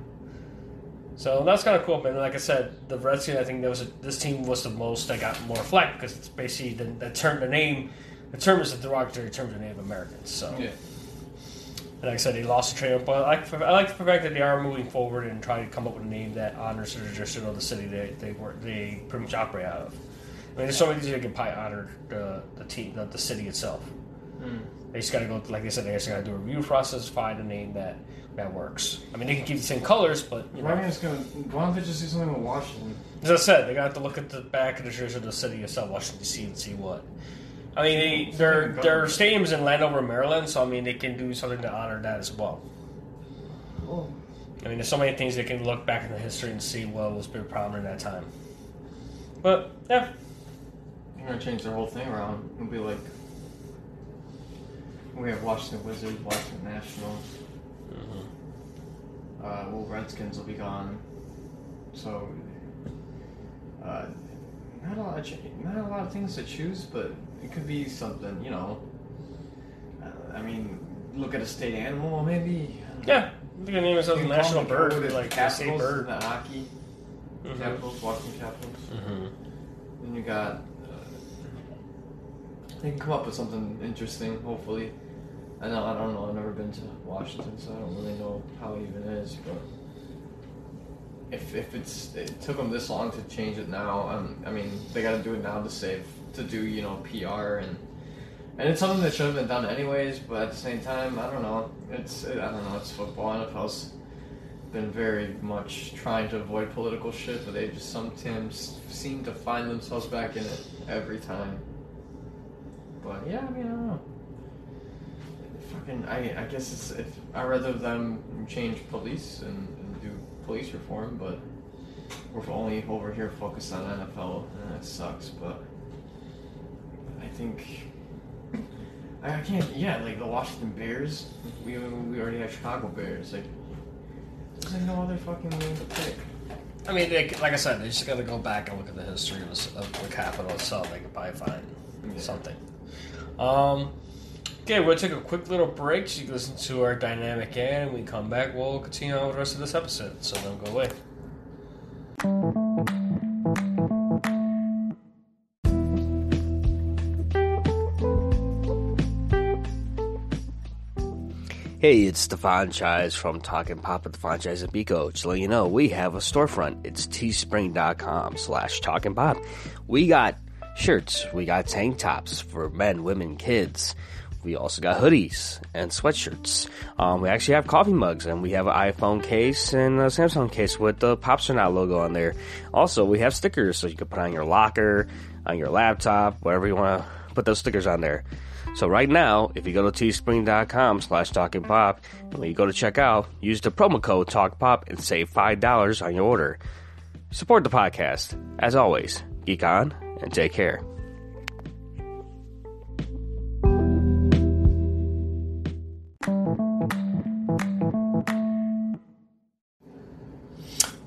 So that's kind of cool. But like I said, the Redskins, I think that was a, this team was the most that got more flack because it's basically the, the term, the name, the term is a derogatory term to Native Americans. So. Yeah. And like I said, they lost the trademark, but I like, I like the fact that they are moving forward and trying to come up with a name that honors the tradition of the city they they work they pretty much operate out of. I mean, there's so many things they can probably honor the the team, the, the city itself. Mm. They just got to go, like they said, they just got to do a review process, find a name that that works. I mean, they can keep the same colors, but you Why, know, don't they just gonna, why don't they just do something with Washington? as I said, they got to look at the back of the tradition of the city itself, Washington D.C., and see what. I mean, they, their their stadium's in Landover, Maryland, so I mean, they can do something to honor that as well. Oh. I mean, there's so many things they can look back in the history and see what was very prominent at that time. But yeah, They're gonna change their whole thing around. It'll be like we have Washington Wizards, Washington Nationals. Uh, well, Redskins will be gone. So, uh, not a lot of ch- not a lot of things to choose, but it could be something. You know, uh, I mean, look at a state animal, maybe. yeah, they can name themselves a You national bird, Code like Capitals bird. in the hockey. Mhm. Capitals, Washington Capitals. Mm-hmm. Then you got. Uh, they can come up with something interesting, hopefully. I know, I don't know, I've never been to Washington, so I don't really know how it even is, but. If, if it's it took them this long to change it now, um, I mean they got to do it now to save to do you know PR and and it's something that should have been done anyways. But at the same time, I don't know. It's I don't know. It's football. NFL's been very much trying to avoid political shit, but they just sometimes seem to find themselves back in it every time. But yeah, I mean I don't know. Fucking, I I guess it's if I rather them change police and, and do police reform, but we're only over here focused on NFL, and that sucks. But I think I I can't. Yeah, like the Washington Bears. We we already have Chicago Bears. Like, there's like no other fucking way to pick. I mean, they, like I said, they just got to go back and look at the history of, the- of the capital itself. They could probably find Yeah. something. Um, okay, we'll take a quick little break so you can listen to our dynamic ad, and we come back, we'll continue on with the rest of this episode. So don't go away. Hey, it's Stefan Chise from Talking Pop at the Franchise and Pico. Just to let you know, we have a storefront. It's teespring.com slash talking pop. We got shirts, we got tank tops for men, women, kids. We also got hoodies and sweatshirts. Um, we actually have coffee mugs and we have an iPhone case and a Samsung case with the Pops Now logo on there. Also, we have stickers so you can put on your locker, on your laptop, wherever you want to put those stickers on there. So right now, if you go to teespring.com slash talkingpop, and when you go to checkout, use the promo code TalkPop and save $5 on your order. Support the podcast. As always, geek on and take care.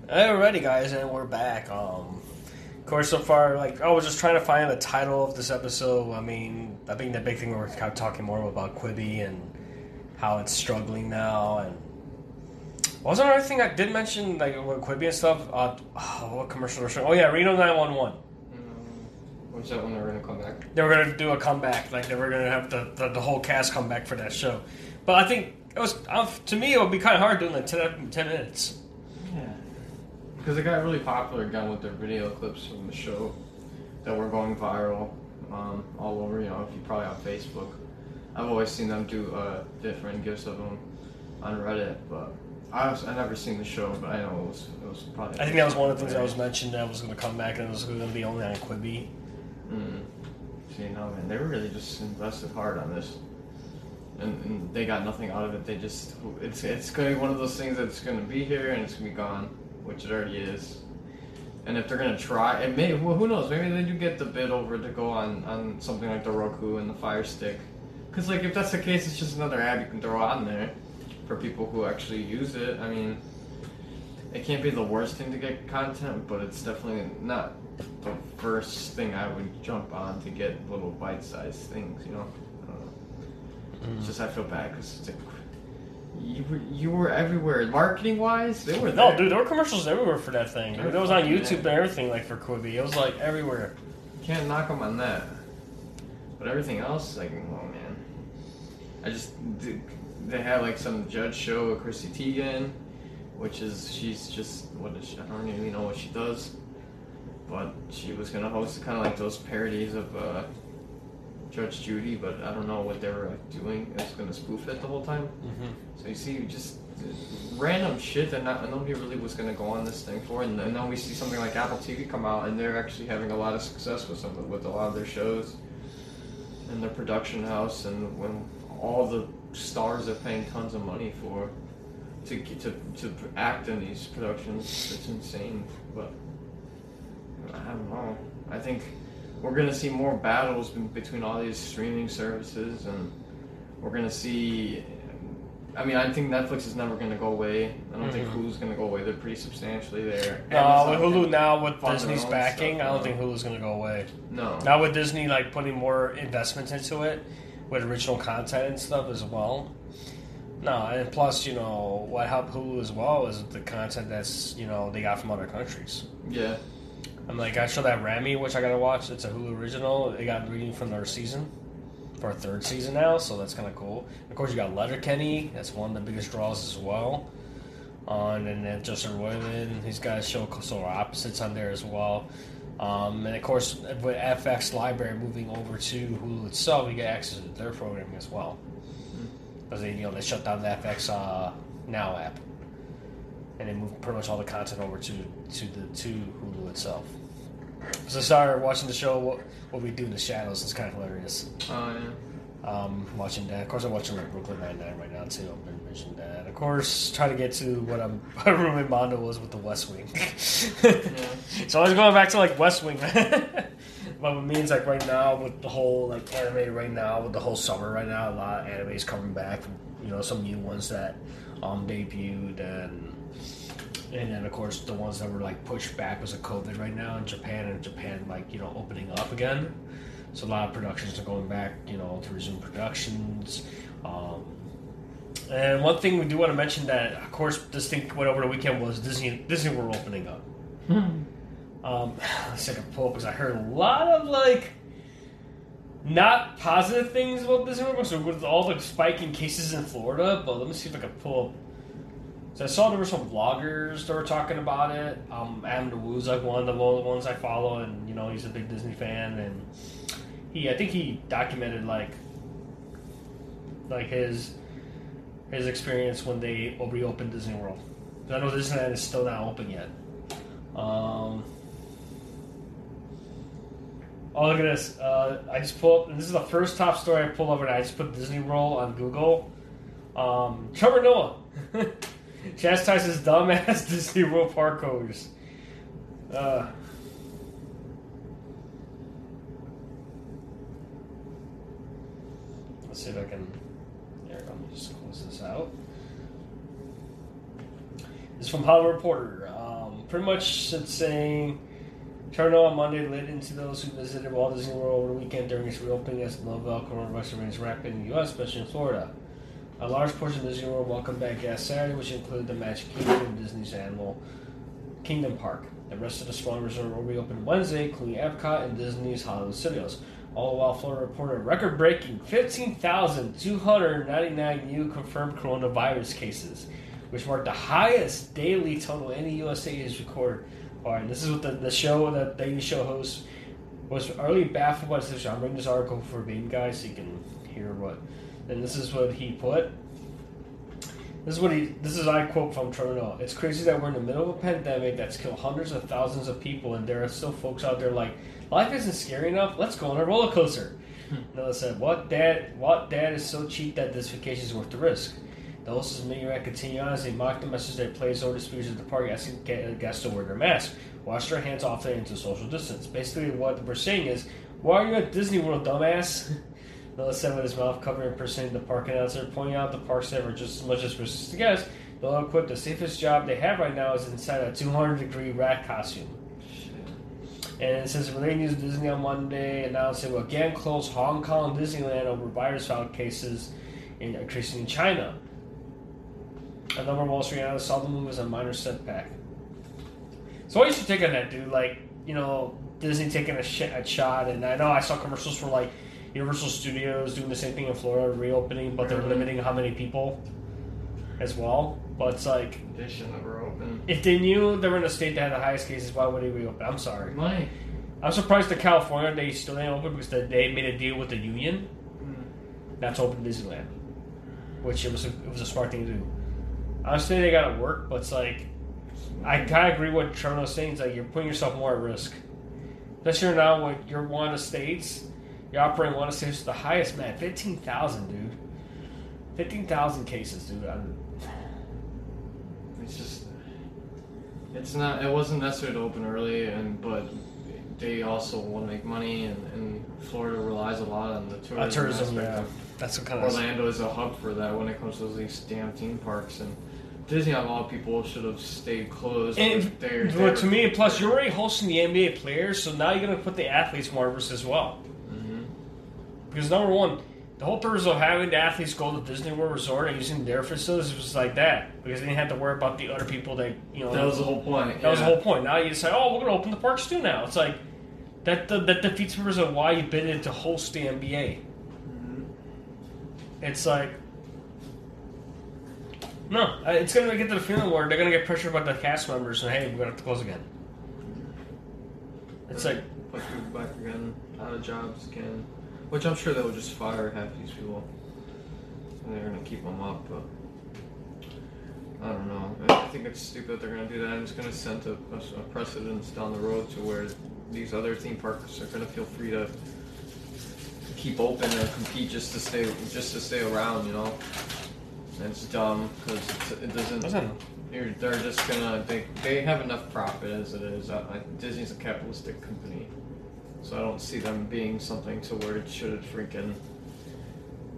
Alrighty, guys, and we're back. Um, of course, so far, like I was just trying to find the title of this episode. I mean, I think the big thing we're kind of talking more about Quibi and how it's struggling now. And was there another thing I did mention, like with Quibi and stuff? Uh, oh, what commercial was Oh yeah, Reno nine one one. When's that when they're gonna come back? They were gonna do a comeback, like they were gonna have the, the, the whole cast come back for that show. But I think it was uh, to me it would be kind of hard doing like 10, 10 minutes. Because it got really popular again with their video clips from the show that were going viral um, all over, you know, if you probably on Facebook. I've always seen them do uh, different gifs of them on Reddit, but I was, I never seen the show, but I know it was it was probably. I think that was one of the things that was mentioned that was going to come back and it was going to be only on Quibi. Mm. See, no, man, they were really just invested hard on this, and, and they got nothing out of it. They just it's it's going to be one of those things that's going to be here and it's going to be gone, which it already is. And if they're going to try, and maybe well, who knows? Maybe they do get the bid over to go on on something like the Roku and the Fire Stick, because like if that's the case, it's just another app you can throw on there for people who actually use it. I mean. It can't be the worst thing to get content, but it's definitely not the first thing I would jump on to get little bite-sized things, you know. I don't know. Mm. It's just I feel bad because it's like you were you were everywhere, marketing-wise. They were there. No, dude, there were commercials everywhere for that thing. Dude. It was on YouTube and everything, like for Quibi. It was like everywhere. You can't knock them on that. But everything else, like, oh man. I just they had like some judge show with Chrissy Teigen, which is she's just what is she? I don't even know what she does. But she was gonna host kind of like those parodies of uh, Judge Judy, but I don't know what they were like, doing. It's gonna spoof it the whole time. Mm-hmm. So you see, just random shit that not, nobody really was gonna go on this thing for, and, and then we see something like Apple TV come out, and they're actually having a lot of success with some of, with a lot of their shows, and their production house, and when all the stars are paying tons of money for to to to act in these productions, it's insane. But I don't know. I think we're gonna see more battles between all these streaming services, and we're gonna see. I mean, I think Netflix is never gonna go away. I don't think Mhm. Hulu's gonna go away. They're pretty substantially there. No, Amazon with Hulu now with Disney's backing, stuff I don't think Hulu's going to go away. No. Now with Disney like putting more investments into it with original content and stuff as well. No, and plus, you know, what helped Hulu as well is the content that's you know they got from other countries. Yeah. I'm like, I show that Ramy, which I gotta watch. It's a Hulu original. They got reading from their season, for a third season now, so that's kind of cool. Of course, you got Letterkenny. That's one of the biggest draws as well. On and then Justin Roiland, he's got a show Solar Opposites on there as well. Um, and of course, with FX Library moving over to Hulu itself, you get access to their programming as well. Because they, you know, they shut down the FX uh, Now app, and they moved pretty much all the content over to to the to Hulu itself. So I started watching the show. What, what we do in the shadows is kind of hilarious. Oh yeah. Um, watching that. Of course, I'm watching like Brooklyn Nine Nine right now too. I've been mentioning that. Of course, trying to get to what I'm what roommate Mondo was with the West Wing. so I was going back to like West Wing. but what means like right now with the whole like anime right now with the whole summer right now, a lot of anime is coming back. You know, some new ones that um debuted and. And then, of course, the ones that were like pushed back was a COVID right now in Japan, and Japan like you know opening up again. So a lot of productions are going back, you know, to resume productions. Um, and one thing we do want to mention that, of course, this thing went over the weekend was Disney Disney World opening up. Um, let's take a pull because I heard a lot of like not positive things about Disney World. So with all the spike in cases in Florida, but let me see if I can pull up. So I saw there were some vloggers that were talking about it. Um, Adam DeWoo's like one of the ones I follow, and you know he's a big Disney fan, and he I think he documented like like his his experience when they reopened Disney World. I know Disneyland is still not open yet. Um, oh look at this! Uh, I just pulled. This is the first top story I pulled over, and I just put Disney World on Google. Um, Trevor Noah chastises dumbass Disney World park goers. Uh, let's see if I can. There, let me just close this out. This is from Hollywood Reporter. Um, pretty much it's saying Noah on Monday led into those who visited Walt Disney World over the weekend during its reopening as the novel coronavirus remains rampant in the U.S., especially in Florida. A large portion of Disney World welcomed back guests Saturday, which included the Magic Kingdom and Disney's Animal Kingdom Park. The rest of the Swan Resort will reopen Wednesday, including Epcot and Disney's Hollywood Studios. All while Florida reported record-breaking 15,299 new confirmed coronavirus cases, which marked the highest daily total any USA has recorded. All right, this is what the, the show, the daily show host, was early baffled by the situation. I'm reading this article for Bean guys so you can hear what. And this is what he put. This is what he. This is I quote from Trevor It's crazy that we're in the middle of a pandemic that's killed hundreds of thousands of people, and there are still folks out there like life isn't scary enough. Let's go on a roller coaster. Hmm. Noah said, "What dad? What dad is so cheap that this vacation is worth the risk?" The hostess Minirat continued on as they mocked the message that plays over the speakers at the party, asking guests to wear their mask, wash their hands often, and into social distance. Basically, what we're saying is, "Why are you at Disney World, dumbass?" Noah said with his mouth covered, impersonating the park announcer, pointing out the park staff are just as much as risks to guests. They'll equip the safest job they have right now is inside a 200 degree rat costume. And it says related news Disney on Monday announced it will again close Hong Kong Disneyland over virus found cases in, increasing in China. A number of Wall Street analysts saw the move as a minor setback. So what you should take on that, dude? Like, you know, Disney taking a, sh- a shot, and I know I saw commercials for like Universal Studios doing the same thing in Florida, reopening, but they're limiting how many people as well. But it's like, They should never open. if they knew they were in a state that had the highest cases, why would they reopen? I'm sorry. Why? I'm surprised that California they still didn't open because they made a deal with the union Hmm. not to open Disneyland, which it was a, it was a smart thing to do. Honestly, they got to work, but it's like I kind of agree with Trevor was saying. It's like you're putting yourself more at risk, especially now when you're one of the states. You're operating one of the the highest man, fifteen thousand, dude. Fifteen thousand cases, dude. I'm, It's just, it's not. It wasn't necessary to open early, and but they also want to make money, and, and Florida relies a lot on the tourism. uh, tourism, yeah. That's what kind of Orlando is a hub for that when it comes to these damn theme parks, and Disney, a lot of people should have stayed closed. And they're, well, to me, plus you're already hosting the NBA players, so now you're going to put the athletes more at risk as well. Because number one, The whole purpose of having the athletes go to Disney World Resort and using their facilities was like that because they didn't have to worry about the other people that you know. That was the whole point. That was the whole point. Now you say, "Oh, we're going to open the parks too now." It's like that. That defeats the purpose of why you bid in to host the NBA. Mm-hmm. It's like no, it's going to get to the feeling where they're going to get pressure about the cast members and hey, we're going to have to close again. It's like Push people back again, out of jobs again. Which I'm sure they'll just fire half these people. And they're gonna keep them up, but. I don't know. I think it's stupid they're gonna do that. and It's gonna set a, a precedence down the road to where these other theme parks are gonna feel free to keep open and compete just to stay just to stay around. You know, and it's dumb because it doesn't. listen, You're, they're just gonna they, they have enough profit as it is. I, Disney's a capitalistic company, so I don't see them being something to where it should freaking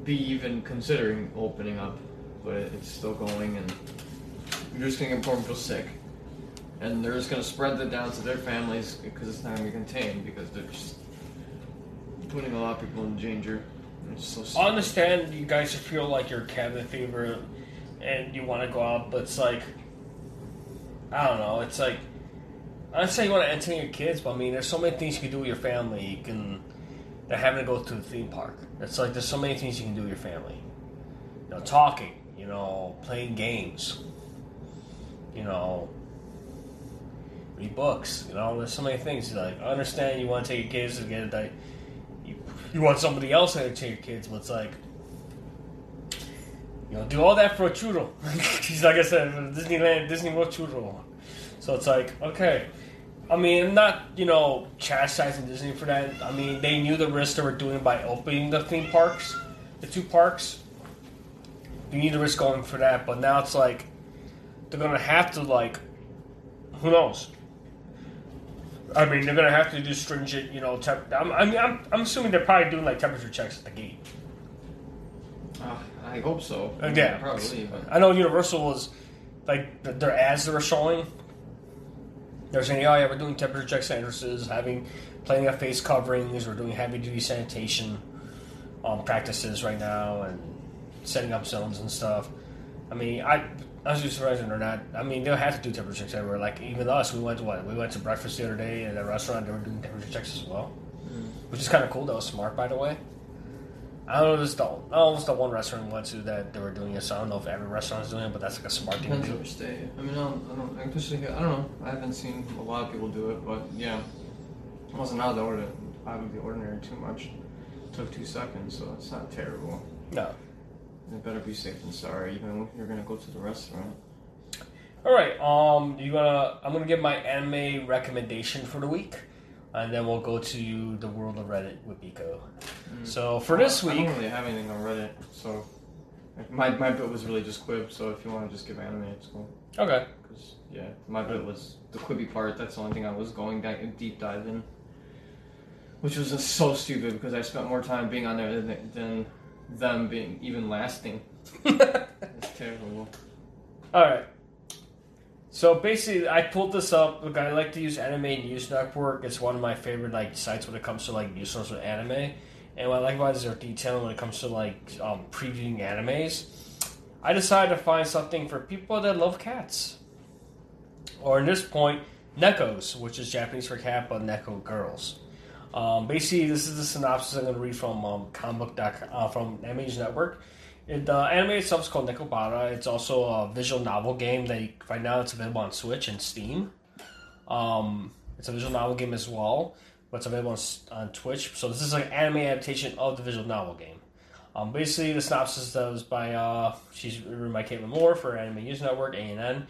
be even considering opening up. But it's still going, and you're just gonna get more people sick, and they're just gonna spread that down to their families because it's not gonna be contained because they're just putting a lot of people in danger. It's so I understand you guys feel like you're cabin fever and you want to go out, but it's like I don't know. It's like I'd say you want to entertain your kids, but I mean, there's so many things you can do with your family. You can they're having to go to a theme park. It's like there's so many things you can do with your family. You know, talking. You know, playing games. You know, read books. You know, there's so many things. Like I understand you want to take your kids to get. That you, you want somebody else to entertain your kids, but it's like you know, do all that for a churro. Like I said, Disneyland, Disney World churro. So it's like, okay. I mean, I'm not, you know, chastising Disney for that. I mean, they knew the risk they were doing by opening the theme parks, the two parks. You need the risk going for that, but now it's like they're gonna have to like, who knows? I mean, they're gonna have to do stringent, you know. Temp- I'm, I mean, I'm, I'm assuming they're probably doing like temperature checks at the gate. Uh, I hope so. Yeah. probably. But I know Universal was like their ads they were showing. They're saying, "Oh yeah, we're doing temperature checks at entrances, having playing up face coverings, we're doing heavy duty sanitation um, practices right now, and setting up zones and stuff." I mean, I I was just surprised they're not. I mean, they'll have to do temperature checks everywhere. Like even us, we went to what? We went to breakfast the other day at a restaurant. They were doing temperature checks as well, which is kind of cool. That was smart, by the way. I don't know. This the I know. if It's the one restaurant we went to that they were doing it. So I don't know if every restaurant is doing it, but that's like a smart thing to depends do. you stay. I mean, I don't, I don't, I don't know. I haven't seen a lot of people do it, but yeah, it wasn't out of the order, out of the ordinary too much. It took two seconds, so it's not terrible. No. It better be safe than sorry, even if you're gonna go to the restaurant. All right. Um, you gonna? I'm gonna give my anime recommendation for the week, and then we'll go to the world of Reddit with Biko. Mm. So for this week, I don't really have anything on Reddit, so my my bit was really just Quib. So if you want to just give anime, it's cool. okay. Cause yeah, my bit was the Quibi part. That's the only thing I was going back and deep dive in, which was just so stupid because I spent more time being on there than, than them being even lasting. It's terrible. All right. So basically, I pulled this up. Look, I like to use Anime News Network. It's one of my favorite like sites when it comes to like news sources with anime. And what I like about it is their detail when it comes to like um, previewing animes. I decided to find something for people that love cats, or in this point, Nekos, which is Japanese for cat, but Neko girls. Um, basically, this is the synopsis I'm going to read from um, comic uh, from Anime News Network. The anime itself is called Nekopara. It's also a visual novel game you, right now it's available on Switch and Steam. Um, it's a visual novel game as well, but it's available on, on Twitch. So this is an anime adaptation of the visual novel game. Um, basically, the synopsis was by uh, she's written by Caitlin Moore for Anime News Network (ANN).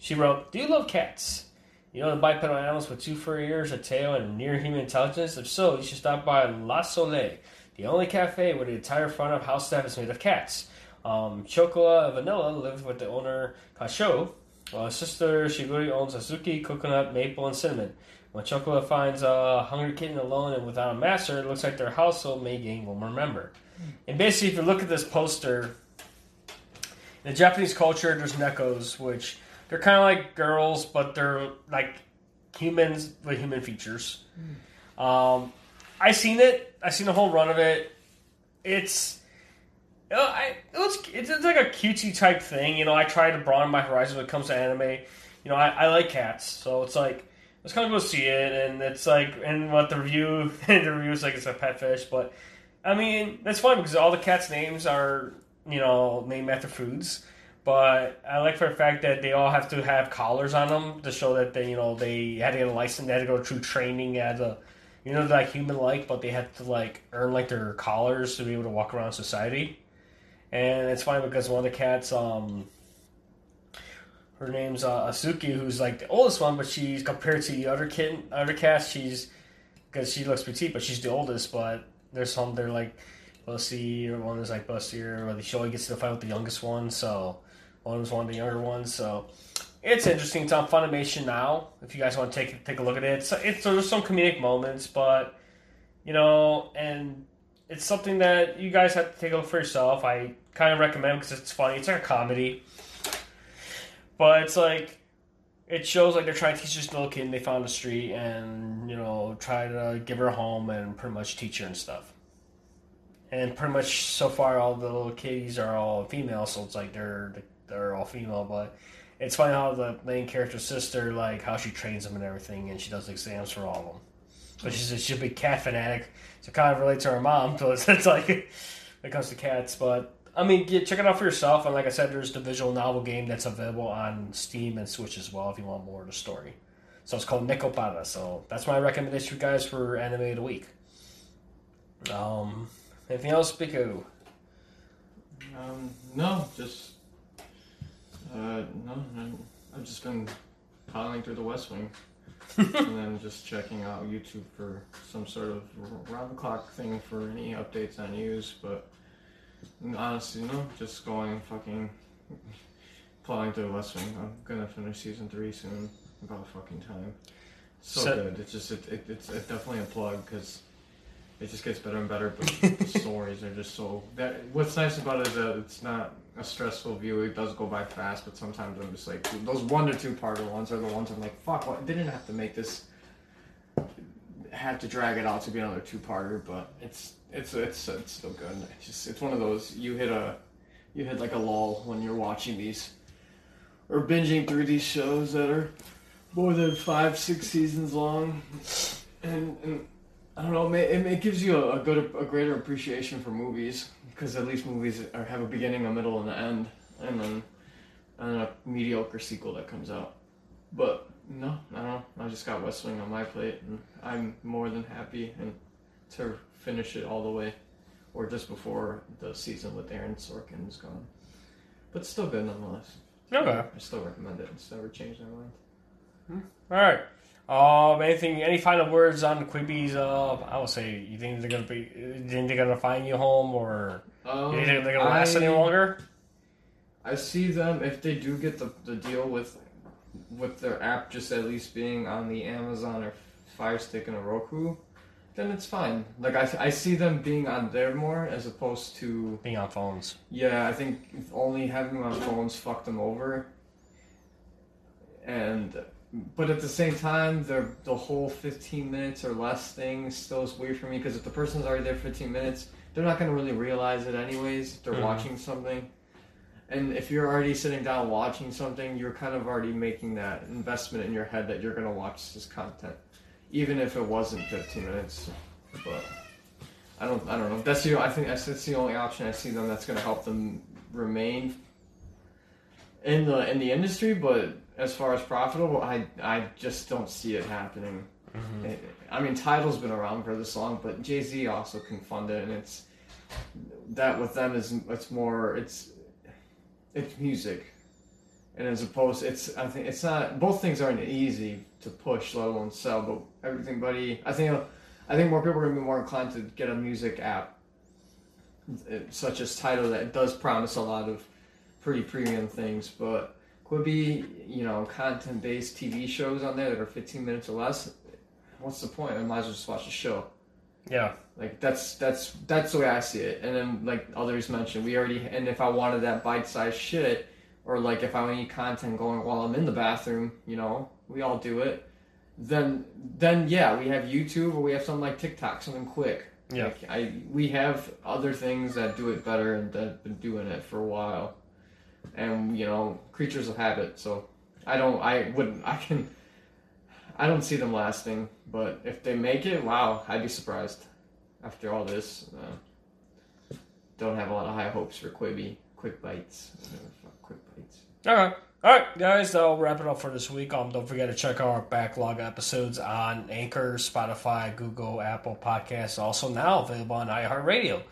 She wrote, "Do you love cats? You know the bipedal animals with two furry ears, a tail, and near human intelligence? If so, you should stop by La Soleil, the only cafe where the entire front of house staff is made of cats. Um, Chocola and Vanilla live with the owner Kasho, while his sister Shigure owns Azuki, Coconut, Maple, and Cinnamon. When Chocola finds a hungry kitten alone and without a master, it looks like their household may gain one more member. And basically, if you look at this poster, in the Japanese culture, there's nekos, which they're kind of like girls, but they're like humans with human features. Um, I seen it. I seen the whole run of it. It's know, I, it was, it's, it's like a cutesy type thing. You know, I try to broaden my horizons when it comes to anime. You know, I, I like cats, so it's like let's kind of go see it, and it's like, and what the review, the review is like it's a pet fish, but I mean, that's fun because all the cats' names are you know named after foods. But I like for the fact that they all have to have collars on them to show that they, you know, they had to get a license, they had to go through training as a, you know, like human like, but they had to like earn like their collars to be able to walk around society. And it's funny because one of the cats, um, her name's uh, Azuki, who's like the oldest one, but she's compared to the other kitten, other cats, she's because she looks petite, but she's the oldest. But there's some they're like Bussy, or one is like Bussier, or she always gets to the fight with the youngest one. So one was one of the younger ones. So it's interesting. It's on Funimation now. If you guys want to take take a look at it, it's, it's there's some comedic moments, but you know, and it's something that you guys have to take a look for yourself. I kind of recommend because it's funny. It's like a comedy, but it's like it shows like they're trying to teach this little kid they found the street and you know try to give her a home and pretty much teach her and stuff. And pretty much so far, all the little kitties are all female, so it's like they're they're all female. But it's funny how the main character's sister, like how she trains them and everything, and she does exams for all of them. But she's a, she's a big cat fanatic, so it kind of relates to her mom. So it's, it's like when it comes to cats, but I mean, check it out for yourself. And like I said, there's the visual novel game that's available on Steam and Switch as well if you want more of the story. So it's called Nekopara. So that's my recommendation for you guys for anime of the week. Um, anything else, Biko? Um, no, just uh, no. I'm, I've just been piling through the West Wing, and then just checking out YouTube for some sort of round the clock thing for any updates on news. But honestly, no, just going fucking plowing through the West Wing. I'm gonna finish season three soon. About fucking time. So, So- good. It's just it, it, it's it definitely a plug because it just gets better and better. But the stories are just so. That what's nice about it is that it's not a stressful view. It does go by fast, but sometimes I'm just like those one to two parter ones are the ones I'm like, fuck, what? They didn't have to make this. Had to drag it out to be another two parter, but it's it's it's it's still good. It's just it's one of those you hit a you hit like a lull when you're watching these or binging through these shows that are more than five six seasons long, and, and I don't know. It, it gives you a, a good, a greater appreciation for movies because at least movies are, have a beginning, a middle, and an end, and then and a mediocre sequel that comes out. But no, I don't. I just got West Wing on my plate, and I'm more than happy and to finish it all the way, or just before the season with Aaron Sorkin is gone. But still good nonetheless. Okay. I still recommend it. It's never changed my mind. Hmm. All right. Um, anything? Any final words on Quibi's? Uh, I would say you think they're gonna be? You think they're gonna find you home, or Um, you think they're gonna last I- any longer? I see them if they do get the, the deal with with their app just at least being on the Amazon or Fire Stick and a Roku, then it's fine. Like I, I see them being on there more as opposed to Being on phones. yeah. I think only having them on phones fucked them over. And but at the same time, the the whole fifteen minutes or less thing still is weird for me because if the person's already there fifteen minutes, they're not gonna really realize it anyways. If they're Mhm. watching something. And if you're already sitting down watching something, you're kind of already making that investment in your head that you're going to watch this content, even if it wasn't 15 minutes. But I don't, I don't know. That's the, I think that's, that's the only option I see them that's going to help them remain in the in the industry. But as far as profitable, I I just don't see it happening. Mm-hmm. It- I mean, Tidal's been around for this long, but Jay Z also can fund it, and it's that with them is it's more it's it's music, and as opposed it's I think it's not both things aren't easy to push, let alone sell. But everything, everybody, I think I think more people are gonna be more inclined to get a music app, such as Tidal that does promise a lot of pretty premium things, but. Quibi, you know, content-based TV shows on there that are 15 minutes or less. What's the point? I might as well just watch the show. Yeah. Like that's that's that's the way I see it. And then like others mentioned, we already and if I wanted that bite-sized shit, or like if I need content going while I'm in the bathroom, you know, we all do it. Then then yeah, we have YouTube or we have something like TikTok, something quick. Yeah. Like, I we have other things that do it better and that have been doing it for a while, and you know, creatures of habit. So I don't. I wouldn't. I can. I don't see them lasting. But if they make it, wow, I'd be surprised. After all this, uh, don't have a lot of high hopes for Quibi. Quick bites. Uh, Quick bites. All right. All right, guys, that'll wrap it up for this week. Um, don't forget to check out our backlog episodes on Anchor, Spotify, Google, Apple Podcasts, also now available on iHeartRadio.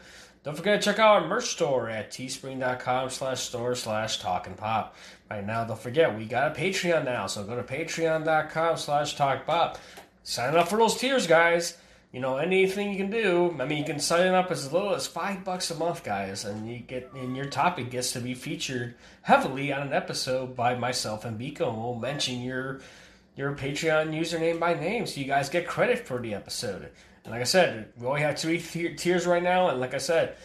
Don't forget to check out our merch store at teespring.com slash store slash talk and pop. Right now, don't forget, we got a Patreon now, so go to patreon.com slash talk pop. Sign up for those tiers, guys. You know, anything you can do. I mean, you can sign up as little as five bucks a month, guys, and you get and your topic gets to be featured heavily on an episode by myself and Biko, and we'll mention your your Patreon username by name, so you guys get credit for the episode. And like I said, we only have three tier- tiers right now, and like I said,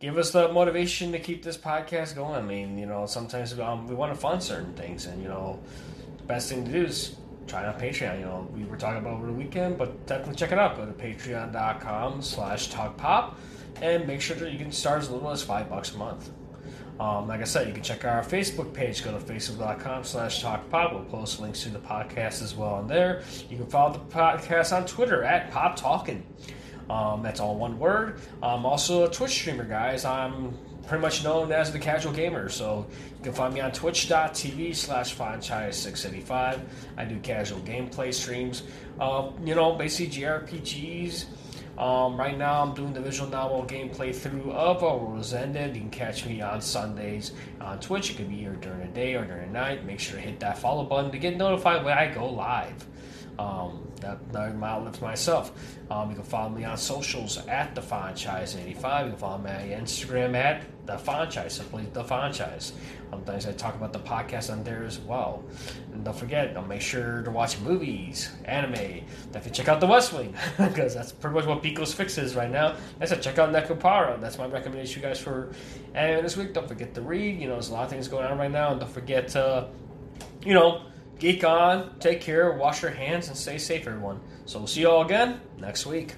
give us the motivation to keep this podcast going. I mean, you know, sometimes um, we want to fund certain things, and you know, the best thing to do is try it on Patreon. You know, we were talking about over the weekend, but definitely check it out. Go to patreon.com slash talkpop and make sure that you can start as little as five bucks a month. Um, like I said, you can check our Facebook page. Go to facebook.com slash talkpop. We'll post links to the podcast as well on there. You can follow the podcast on Twitter at Pop Talking. Um, that's all one word. I'm also a Twitch streamer, guys. I'm pretty much known as the casual gamer. So you can find me on twitch.tv slash franchise685. I do casual gameplay streams. Uh, you know, basically JRPGs. Um, right now, I'm doing the visual novel gameplay through of A World's Ended. You can catch me on Sundays on Twitch. It could be here during the day or during the night. Make sure to hit that follow button to get notified when I go live. Um, that, that my outlet for myself. Um, you can follow me on socials at the franchise85. You can follow me on Instagram at the franchise, simply the franchise. Sometimes I talk about the podcast on there as well. And don't forget, I'll make sure to watch movies, anime. Definitely check out The West Wing because that's pretty much what Biko's fix is right now. I said check out Nekopara. That's my recommendation, you guys, for anime this week. Don't forget to read. You know, there's a lot of things going on right now, and don't forget to, you know geek on, take care, wash your hands, and stay safe, everyone. So we'll see you all again next week.